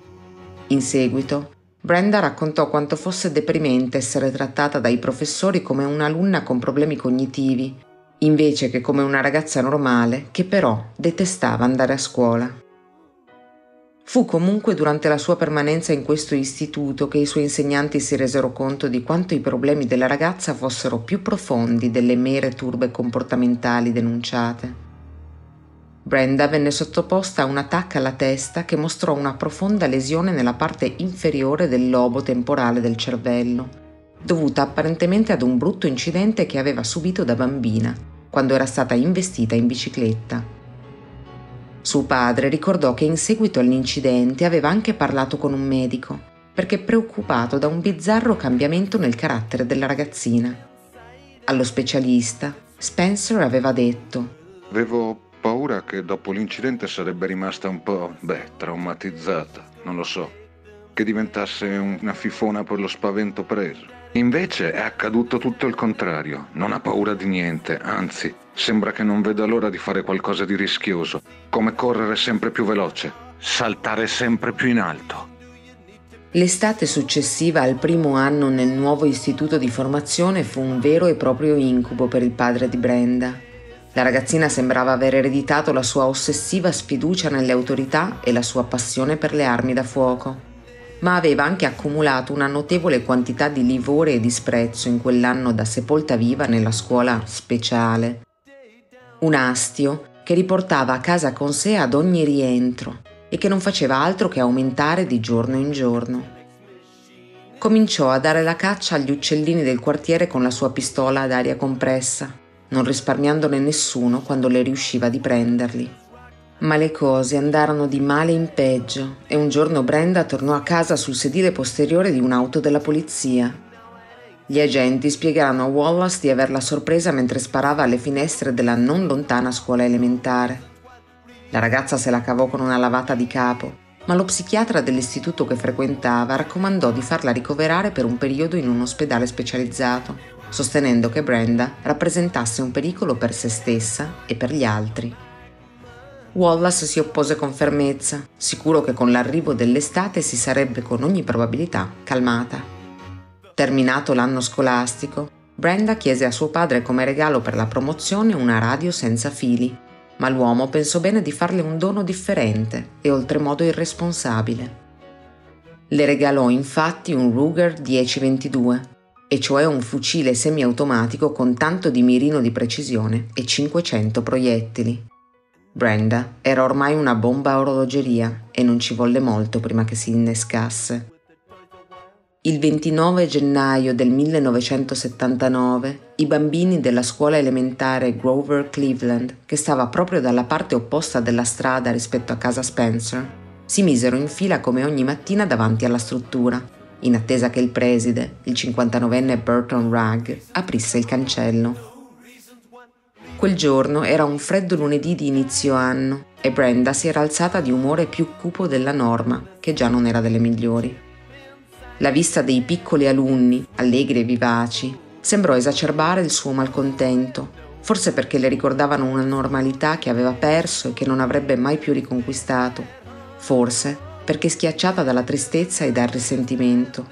In seguito, Brenda raccontò quanto fosse deprimente essere trattata dai professori come un'alunna con problemi cognitivi, invece che come una ragazza normale che però detestava andare a scuola. Fu comunque durante la sua permanenza in questo istituto che i suoi insegnanti si resero conto di quanto i problemi della ragazza fossero più profondi delle mere turbe comportamentali denunciate. Brenda venne sottoposta a un attacco alla testa che mostrò una profonda lesione nella parte inferiore del lobo temporale del cervello, dovuta apparentemente ad un brutto incidente che aveva subito da bambina, quando era stata investita in bicicletta. Suo padre ricordò che in seguito all'incidente aveva anche parlato con un medico, perché preoccupato da un bizzarro cambiamento nel carattere della ragazzina. Allo specialista, Spencer aveva detto Avevo paura che dopo l'incidente sarebbe rimasta un po', beh, traumatizzata, non lo so, che diventasse una fifona per lo spavento preso. Invece è accaduto tutto il contrario, non ha paura di niente, anzi, sembra che non veda l'ora di fare qualcosa di rischioso, come correre sempre più veloce, saltare sempre più in alto. L'estate successiva al primo anno nel nuovo istituto di formazione fu un vero e proprio incubo per il padre di Brenda. La ragazzina sembrava aver ereditato la sua ossessiva sfiducia nelle autorità e la sua passione per le armi da fuoco ma aveva anche accumulato una notevole quantità di livore e disprezzo in quell'anno da sepolta viva nella scuola speciale. Un astio che riportava a casa con sé ad ogni rientro e che non faceva altro che aumentare di giorno in giorno. Cominciò a dare la caccia agli uccellini del quartiere con la sua pistola ad aria compressa, non risparmiandone nessuno quando le riusciva di prenderli. Ma le cose andarono di male in peggio e un giorno Brenda tornò a casa sul sedile posteriore di un'auto della polizia. Gli agenti spiegarono a Wallace di averla sorpresa mentre sparava alle finestre della non lontana scuola elementare. La ragazza se la cavò con una lavata di capo, ma lo psichiatra dell'istituto che frequentava raccomandò di farla ricoverare per un periodo in un ospedale specializzato, sostenendo che Brenda rappresentasse un pericolo per se stessa e per gli altri. Wallace si oppose con fermezza, sicuro che con l'arrivo dell'estate si sarebbe con ogni probabilità calmata. Terminato l'anno scolastico, Brenda chiese a suo padre come regalo per la promozione una radio senza fili, ma l'uomo pensò bene di farle un dono differente e oltremodo irresponsabile. Le regalò infatti un Ruger 1022, e cioè un fucile semiautomatico con tanto di mirino di precisione e 500 proiettili. Brenda era ormai una bomba a orologeria e non ci volle molto prima che si innescasse. Il 29 gennaio del 1979 i bambini della scuola elementare Grover Cleveland, che stava proprio dalla parte opposta della strada rispetto a casa Spencer, si misero in fila come ogni mattina davanti alla struttura, in attesa che il preside, il 59enne Burton Rugg, aprisse il cancello. Quel giorno era un freddo lunedì di inizio anno e Brenda si era alzata di umore più cupo della norma, che già non era delle migliori. La vista dei piccoli alunni, allegri e vivaci, sembrò esacerbare il suo malcontento, forse perché le ricordavano una normalità che aveva perso e che non avrebbe mai più riconquistato, forse perché schiacciata dalla tristezza e dal risentimento.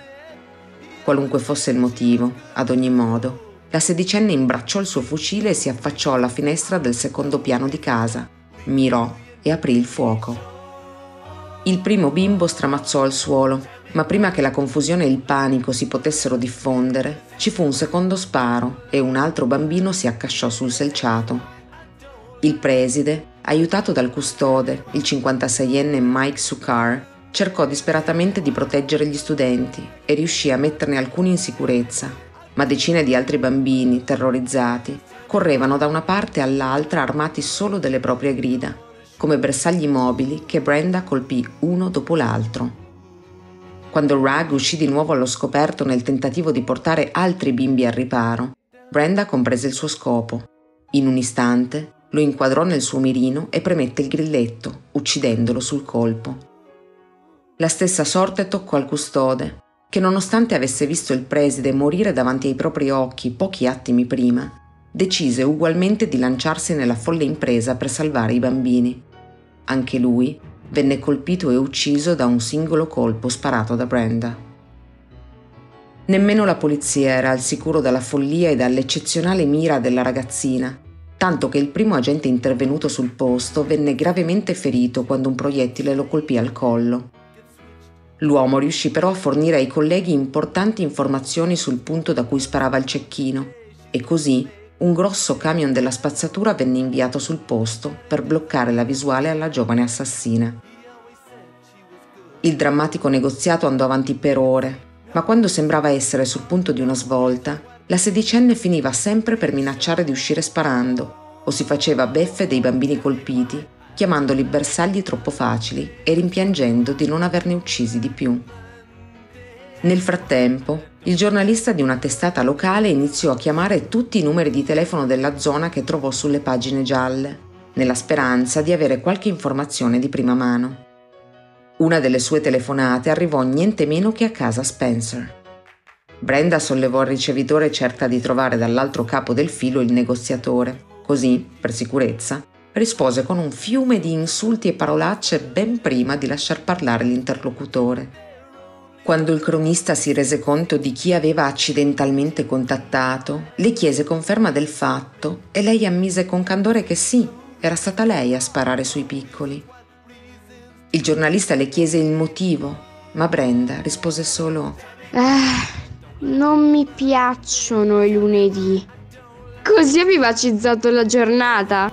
Qualunque fosse il motivo, ad ogni modo, la sedicenne imbracciò il suo fucile e si affacciò alla finestra del secondo piano di casa, mirò e aprì il fuoco. Il primo bimbo stramazzò al suolo, ma prima che la confusione e il panico si potessero diffondere, ci fu un secondo sparo e un altro bambino si accasciò sul selciato. Il preside, aiutato dal custode, il 56enne Mike Sukar, cercò disperatamente di proteggere gli studenti e riuscì a metterne alcuni in sicurezza, ma decine di altri bambini, terrorizzati, correvano da una parte all'altra armati solo delle proprie grida, come bersagli mobili che Brenda colpì uno dopo l'altro. Quando Rag uscì di nuovo allo scoperto nel tentativo di portare altri bimbi al riparo, Brenda comprese il suo scopo. In un istante lo inquadrò nel suo mirino e premette il grilletto, uccidendolo sul colpo. La stessa sorte toccò al custode, che nonostante avesse visto il preside morire davanti ai propri occhi pochi attimi prima, decise ugualmente di lanciarsi nella folle impresa per salvare i bambini. Anche lui venne colpito e ucciso da un singolo colpo sparato da Brenda. Nemmeno la polizia era al sicuro dalla follia e dall'eccezionale mira della ragazzina, tanto che il primo agente intervenuto sul posto venne gravemente ferito quando un proiettile lo colpì al collo. L'uomo riuscì però a fornire ai colleghi importanti informazioni sul punto da cui sparava il cecchino e così un grosso camion della spazzatura venne inviato sul posto per bloccare la visuale alla giovane assassina. Il drammatico negoziato andò avanti per ore, ma quando sembrava essere sul punto di una svolta, la sedicenne finiva sempre per minacciare di uscire sparando o si faceva beffe dei bambini colpiti chiamandoli bersagli troppo facili e rimpiangendo di non averne uccisi di più. Nel frattempo, il giornalista di una testata locale iniziò a chiamare tutti i numeri di telefono della zona che trovò sulle pagine gialle, nella speranza di avere qualche informazione di prima mano. Una delle sue telefonate arrivò niente meno che a casa Spencer. Brenda sollevò il ricevitore certa di trovare dall'altro capo del filo il negoziatore, così, per sicurezza, rispose con un fiume di insulti e parolacce ben prima di lasciar parlare l'interlocutore. Quando il cronista si rese conto di chi aveva accidentalmente contattato, le chiese conferma del fatto e lei ammise con candore che sì, era stata lei a sparare sui piccoli. Il giornalista le chiese il motivo, ma Brenda rispose solo Eh, non mi piacciono i lunedì. Così ha vivacizzato la giornata.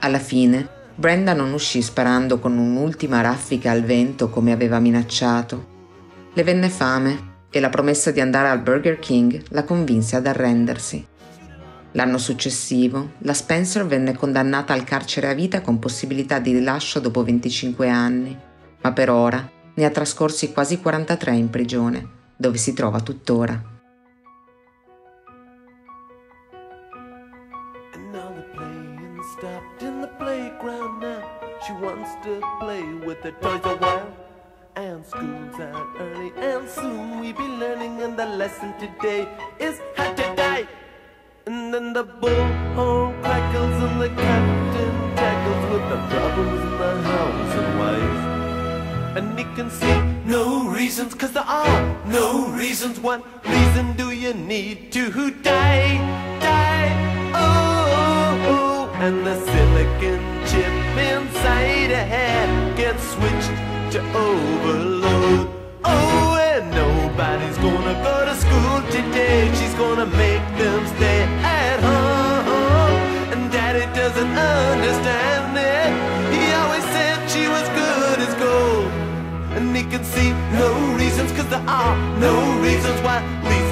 Alla fine, Brenda non uscì sparando con un'ultima raffica al vento come aveva minacciato. Le venne fame e la promessa di andare al Burger King la convinse ad arrendersi. L'anno successivo, la Spencer venne condannata al carcere a vita con possibilità di rilascio dopo 25 anni, ma per ora ne ha trascorsi quasi 43 in prigione, dove si trova tuttora. With. And school's out early, and soon we be learning. And the lesson today is how to die. And then the bullhorn crackles, and the captain tackles. the problems in the house and wife. And he can see no reasons, cause there are no reasons. What reason do you need to die? Die, oh, oh. and the silicon chip inside a head gets switched to overload. Oh, and nobody's gonna go to school today. She's gonna make them stay at home. And daddy doesn't understand reasons. Why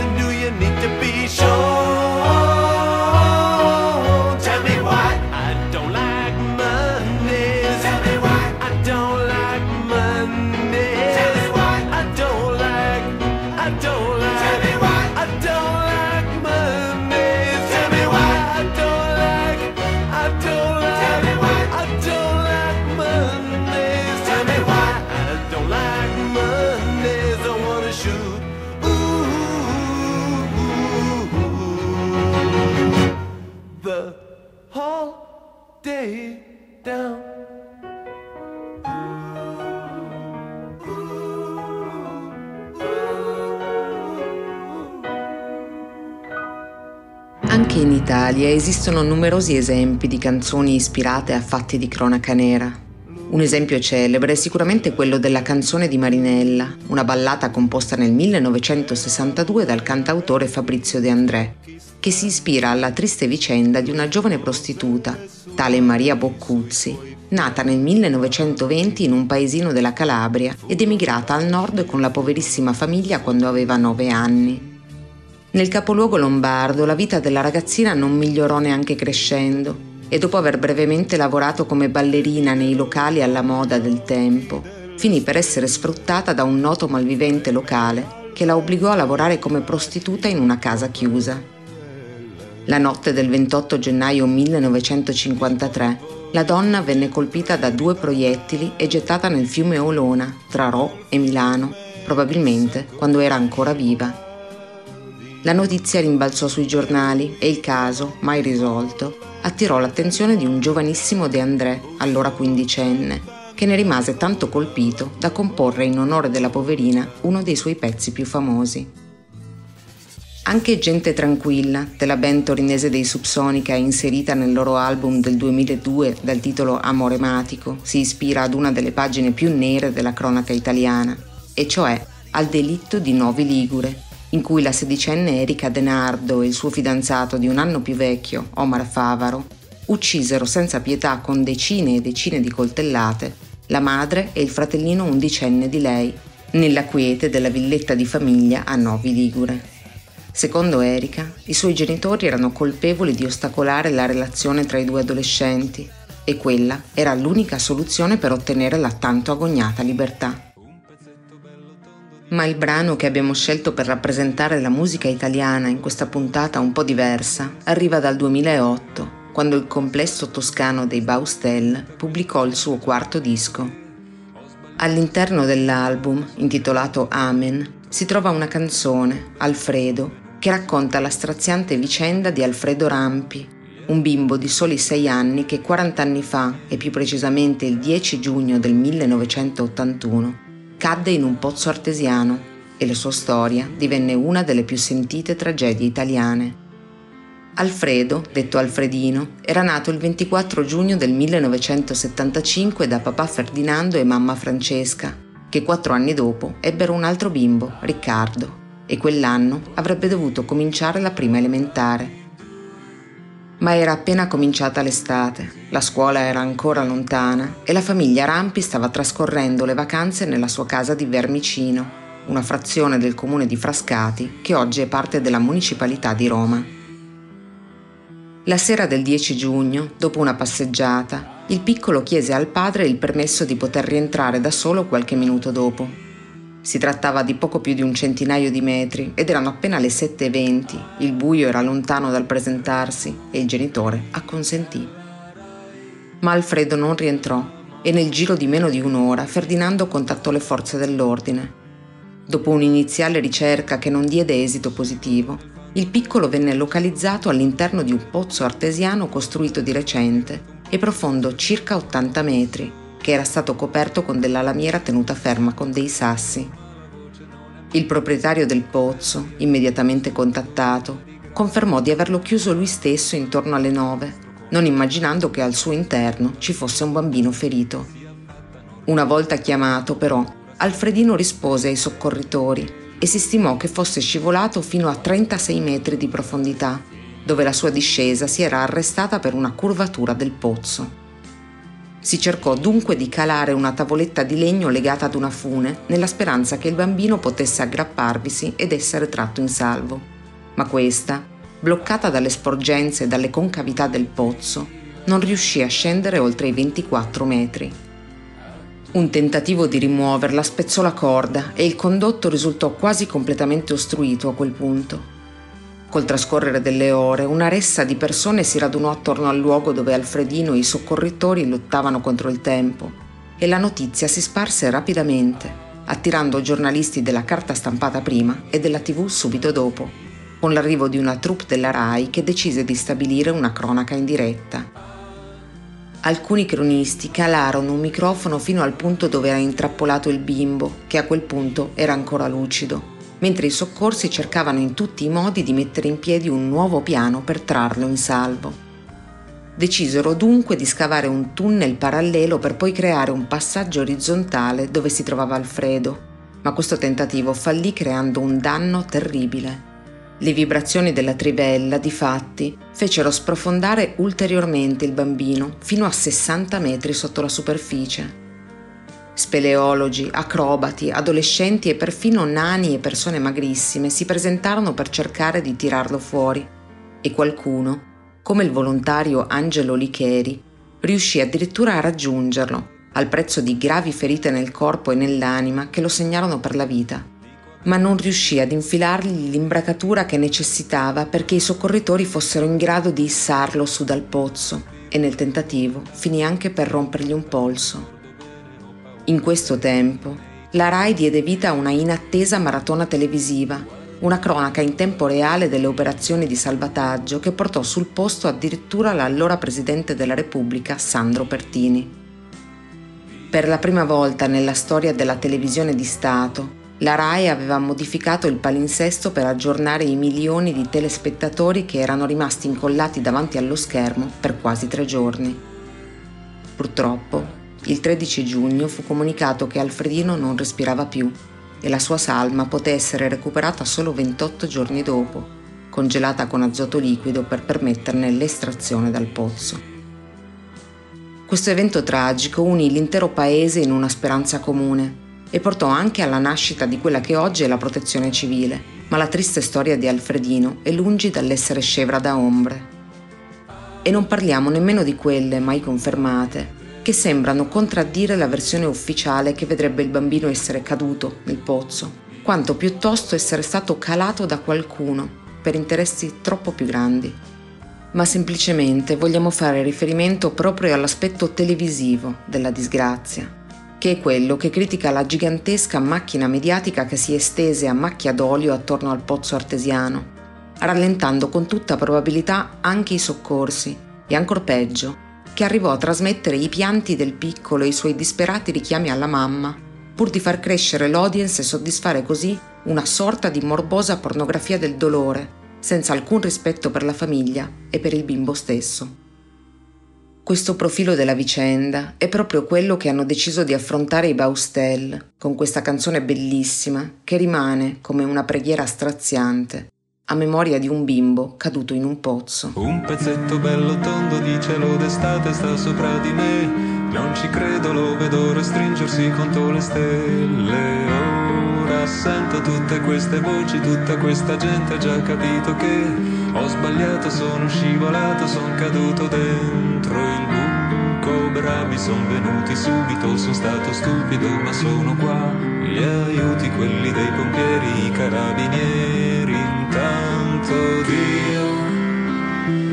esistono numerosi esempi di canzoni ispirate a fatti di cronaca nera. Un esempio celebre è sicuramente quello della canzone di Marinella, una ballata composta nel 1962 dal cantautore Fabrizio De André, che si ispira alla triste vicenda di una giovane prostituta, tale Maria Boccuzzi, nata nel 1920 in un paesino della Calabria ed emigrata al nord con la poverissima famiglia quando aveva nove anni. Nel capoluogo lombardo la vita della ragazzina non migliorò neanche crescendo e dopo aver brevemente lavorato come ballerina nei locali alla moda del tempo, finì per essere sfruttata da un noto malvivente locale che la obbligò a lavorare come prostituta in una casa chiusa. La notte del 28 gennaio 1953 la donna venne colpita da due proiettili e gettata nel fiume Olona tra Rho e Milano, probabilmente quando era ancora viva. La notizia rimbalzò sui giornali e il caso, mai risolto, attirò l'attenzione di un giovanissimo De André, allora quindicenne, che ne rimase tanto colpito da comporre in onore della poverina uno dei suoi pezzi più famosi. Anche Gente Tranquilla, della band torinese dei Subsonica inserita nel loro album del 2002 dal titolo Amorematico, si ispira ad una delle pagine più nere della cronaca italiana, e cioè al delitto di Novi Ligure, in cui la sedicenne Erika Denardo e il suo fidanzato di un anno più vecchio, Omar Favaro, uccisero senza pietà con decine e decine di coltellate la madre e il fratellino undicenne di lei, nella quiete della villetta di famiglia a Novi Ligure. Secondo Erika, i suoi genitori erano colpevoli di ostacolare la relazione tra i due adolescenti e quella era l'unica soluzione per ottenere la tanto agognata libertà. Ma il brano che abbiamo scelto per rappresentare la musica italiana in questa puntata un po' diversa arriva dal 2008, quando il complesso toscano dei Baustel pubblicò il suo quarto disco. All'interno dell'album, intitolato Amen, si trova una canzone, Alfredo, che racconta la straziante vicenda di Alfredo Rampi, un bimbo di soli sei anni che 40 anni fa, e più precisamente il 10 giugno del 1981, cadde in un pozzo artesiano e la sua storia divenne una delle più sentite tragedie italiane. Alfredo, detto Alfredino, era nato il 24 giugno del 1975 da papà Ferdinando e mamma Francesca, che quattro anni dopo ebbero un altro bimbo, Riccardo, e quell'anno avrebbe dovuto cominciare la prima elementare. Ma era appena cominciata l'estate, la scuola era ancora lontana e la famiglia Rampi stava trascorrendo le vacanze nella sua casa di Vermicino, una frazione del comune di Frascati che oggi è parte della municipalità di Roma. La sera del 10 giugno, dopo una passeggiata, il piccolo chiese al padre il permesso di poter rientrare da solo qualche minuto dopo. Si trattava di poco più di un centinaio di metri ed erano appena le 7.20, il buio era lontano dal presentarsi e il genitore acconsentì. Ma Alfredo non rientrò e nel giro di meno di un'ora Ferdinando contattò le forze dell'ordine. Dopo un'iniziale ricerca che non diede esito positivo, il piccolo venne localizzato all'interno di un pozzo artesiano costruito di recente e profondo circa 80 metri, che era stato coperto con della lamiera tenuta ferma con dei sassi. Il proprietario del pozzo, immediatamente contattato, confermò di averlo chiuso lui stesso intorno alle nove, non immaginando che al suo interno ci fosse un bambino ferito. Una volta chiamato, però, Alfredino rispose ai soccorritori e si stimò che fosse scivolato fino a 36 metri di profondità, dove la sua discesa si era arrestata per una curvatura del pozzo. Si cercò dunque di calare una tavoletta di legno legata ad una fune, nella speranza che il bambino potesse aggrapparvisi ed essere tratto in salvo. Ma questa, bloccata dalle sporgenze e dalle concavità del pozzo, non riuscì a scendere oltre i 24 metri. Un tentativo di rimuoverla spezzò la corda e il condotto risultò quasi completamente ostruito a quel punto. Col trascorrere delle ore, una ressa di persone si radunò attorno al luogo dove Alfredino e i soccorritori lottavano contro il tempo. E la notizia si sparse rapidamente, attirando giornalisti della carta stampata prima e della tv subito dopo, con l'arrivo di una troupe della RAI che decise di stabilire una cronaca in diretta. Alcuni cronisti calarono un microfono fino al punto dove era intrappolato il bimbo, che a quel punto era ancora lucido, mentre i soccorsi cercavano in tutti i modi di mettere in piedi un nuovo piano per trarlo in salvo. Decisero dunque di scavare un tunnel parallelo per poi creare un passaggio orizzontale dove si trovava Alfredo, ma questo tentativo fallì creando un danno terribile. Le vibrazioni della trivella, difatti, fecero sprofondare ulteriormente il bambino fino a 60 metri sotto la superficie. Speleologi, acrobati, adolescenti e perfino nani e persone magrissime si presentarono per cercare di tirarlo fuori e qualcuno, come il volontario Angelo Licheri, riuscì addirittura a raggiungerlo, al prezzo di gravi ferite nel corpo e nell'anima che lo segnarono per la vita ma non riuscì ad infilargli l'imbracatura che necessitava perché i soccorritori fossero in grado di issarlo su dal pozzo e nel tentativo finì anche per rompergli un polso. In questo tempo, la RAI diede vita a una inattesa maratona televisiva, una cronaca in tempo reale delle operazioni di salvataggio che portò sul posto addirittura l'allora Presidente della Repubblica Sandro Pertini. Per la prima volta nella storia della televisione di Stato, la RAI aveva modificato il palinsesto per aggiornare i milioni di telespettatori che erano rimasti incollati davanti allo schermo per quasi tre giorni. Purtroppo, il 13 giugno fu comunicato che Alfredino non respirava più e la sua salma poté essere recuperata solo 28 giorni dopo, congelata con azoto liquido per permetterne l'estrazione dal pozzo. Questo evento tragico unì l'intero paese in una speranza comune e portò anche alla nascita di quella che oggi è la protezione civile, ma la triste storia di Alfredino è lungi dall'essere scevra da ombre. E non parliamo nemmeno di quelle mai confermate, che sembrano contraddire la versione ufficiale che vedrebbe il bambino essere caduto nel pozzo, quanto piuttosto essere stato calato da qualcuno per interessi troppo più grandi. Ma semplicemente vogliamo fare riferimento proprio all'aspetto televisivo della disgrazia che è quello che critica la gigantesca macchina mediatica che si estese a macchia d'olio attorno al pozzo artesiano, rallentando con tutta probabilità anche i soccorsi e ancor peggio, che arrivò a trasmettere i pianti del piccolo e i suoi disperati richiami alla mamma, pur di far crescere l'audience e soddisfare così una sorta di morbosa pornografia del dolore, senza alcun rispetto per la famiglia e per il bimbo stesso. Questo profilo della vicenda è proprio quello che hanno deciso di affrontare i Baustel con questa canzone bellissima che rimane come una preghiera straziante a memoria di un bimbo caduto in un pozzo. Un pezzetto bello tondo di cielo d'estate sta sopra di me, non ci credo, lo vedo restringersi contro le stelle. Ora sento tutte queste voci, tutta questa gente ha già capito che ho sbagliato, sono scivolato, sono caduto dentro il buco. Bravi sono venuti subito, sono stato stupido, ma sono qua. Gli aiuti, quelli dei pompieri, i carabinieri. Dio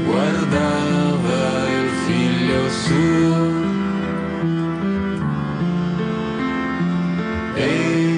guardava il figlio suo. E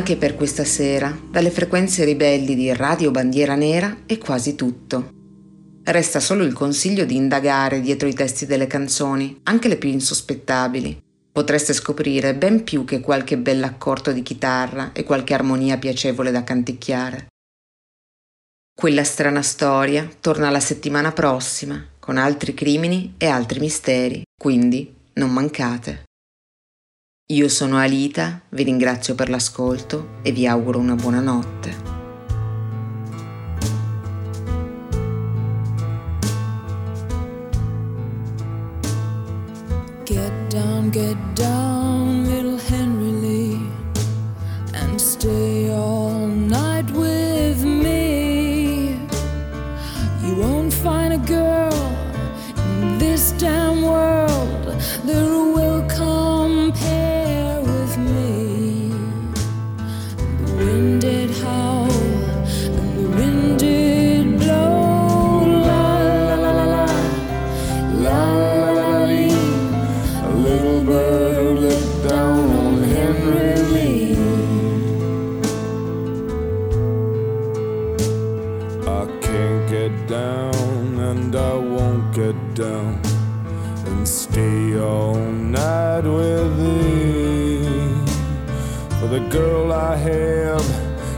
Anche per questa sera, dalle frequenze ribelli di Radio Bandiera Nera è quasi tutto. Resta solo il consiglio di indagare dietro i testi delle canzoni, anche le più insospettabili. Potreste scoprire ben più che qualche bell'accordo di chitarra e qualche armonia piacevole da canticchiare. Quella strana storia torna la settimana prossima con altri crimini e altri misteri, quindi non mancate. Io sono Alita, vi ringrazio per l'ascolto e vi auguro una buona notte. Get down, get down,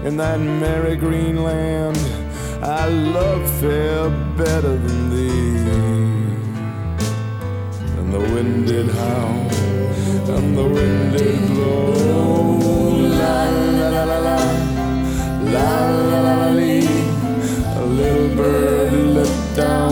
in that merry green land, I love fair better than thee. And the wind did howl and the wind did blow. La la la la la, la la la la. A little bird looked down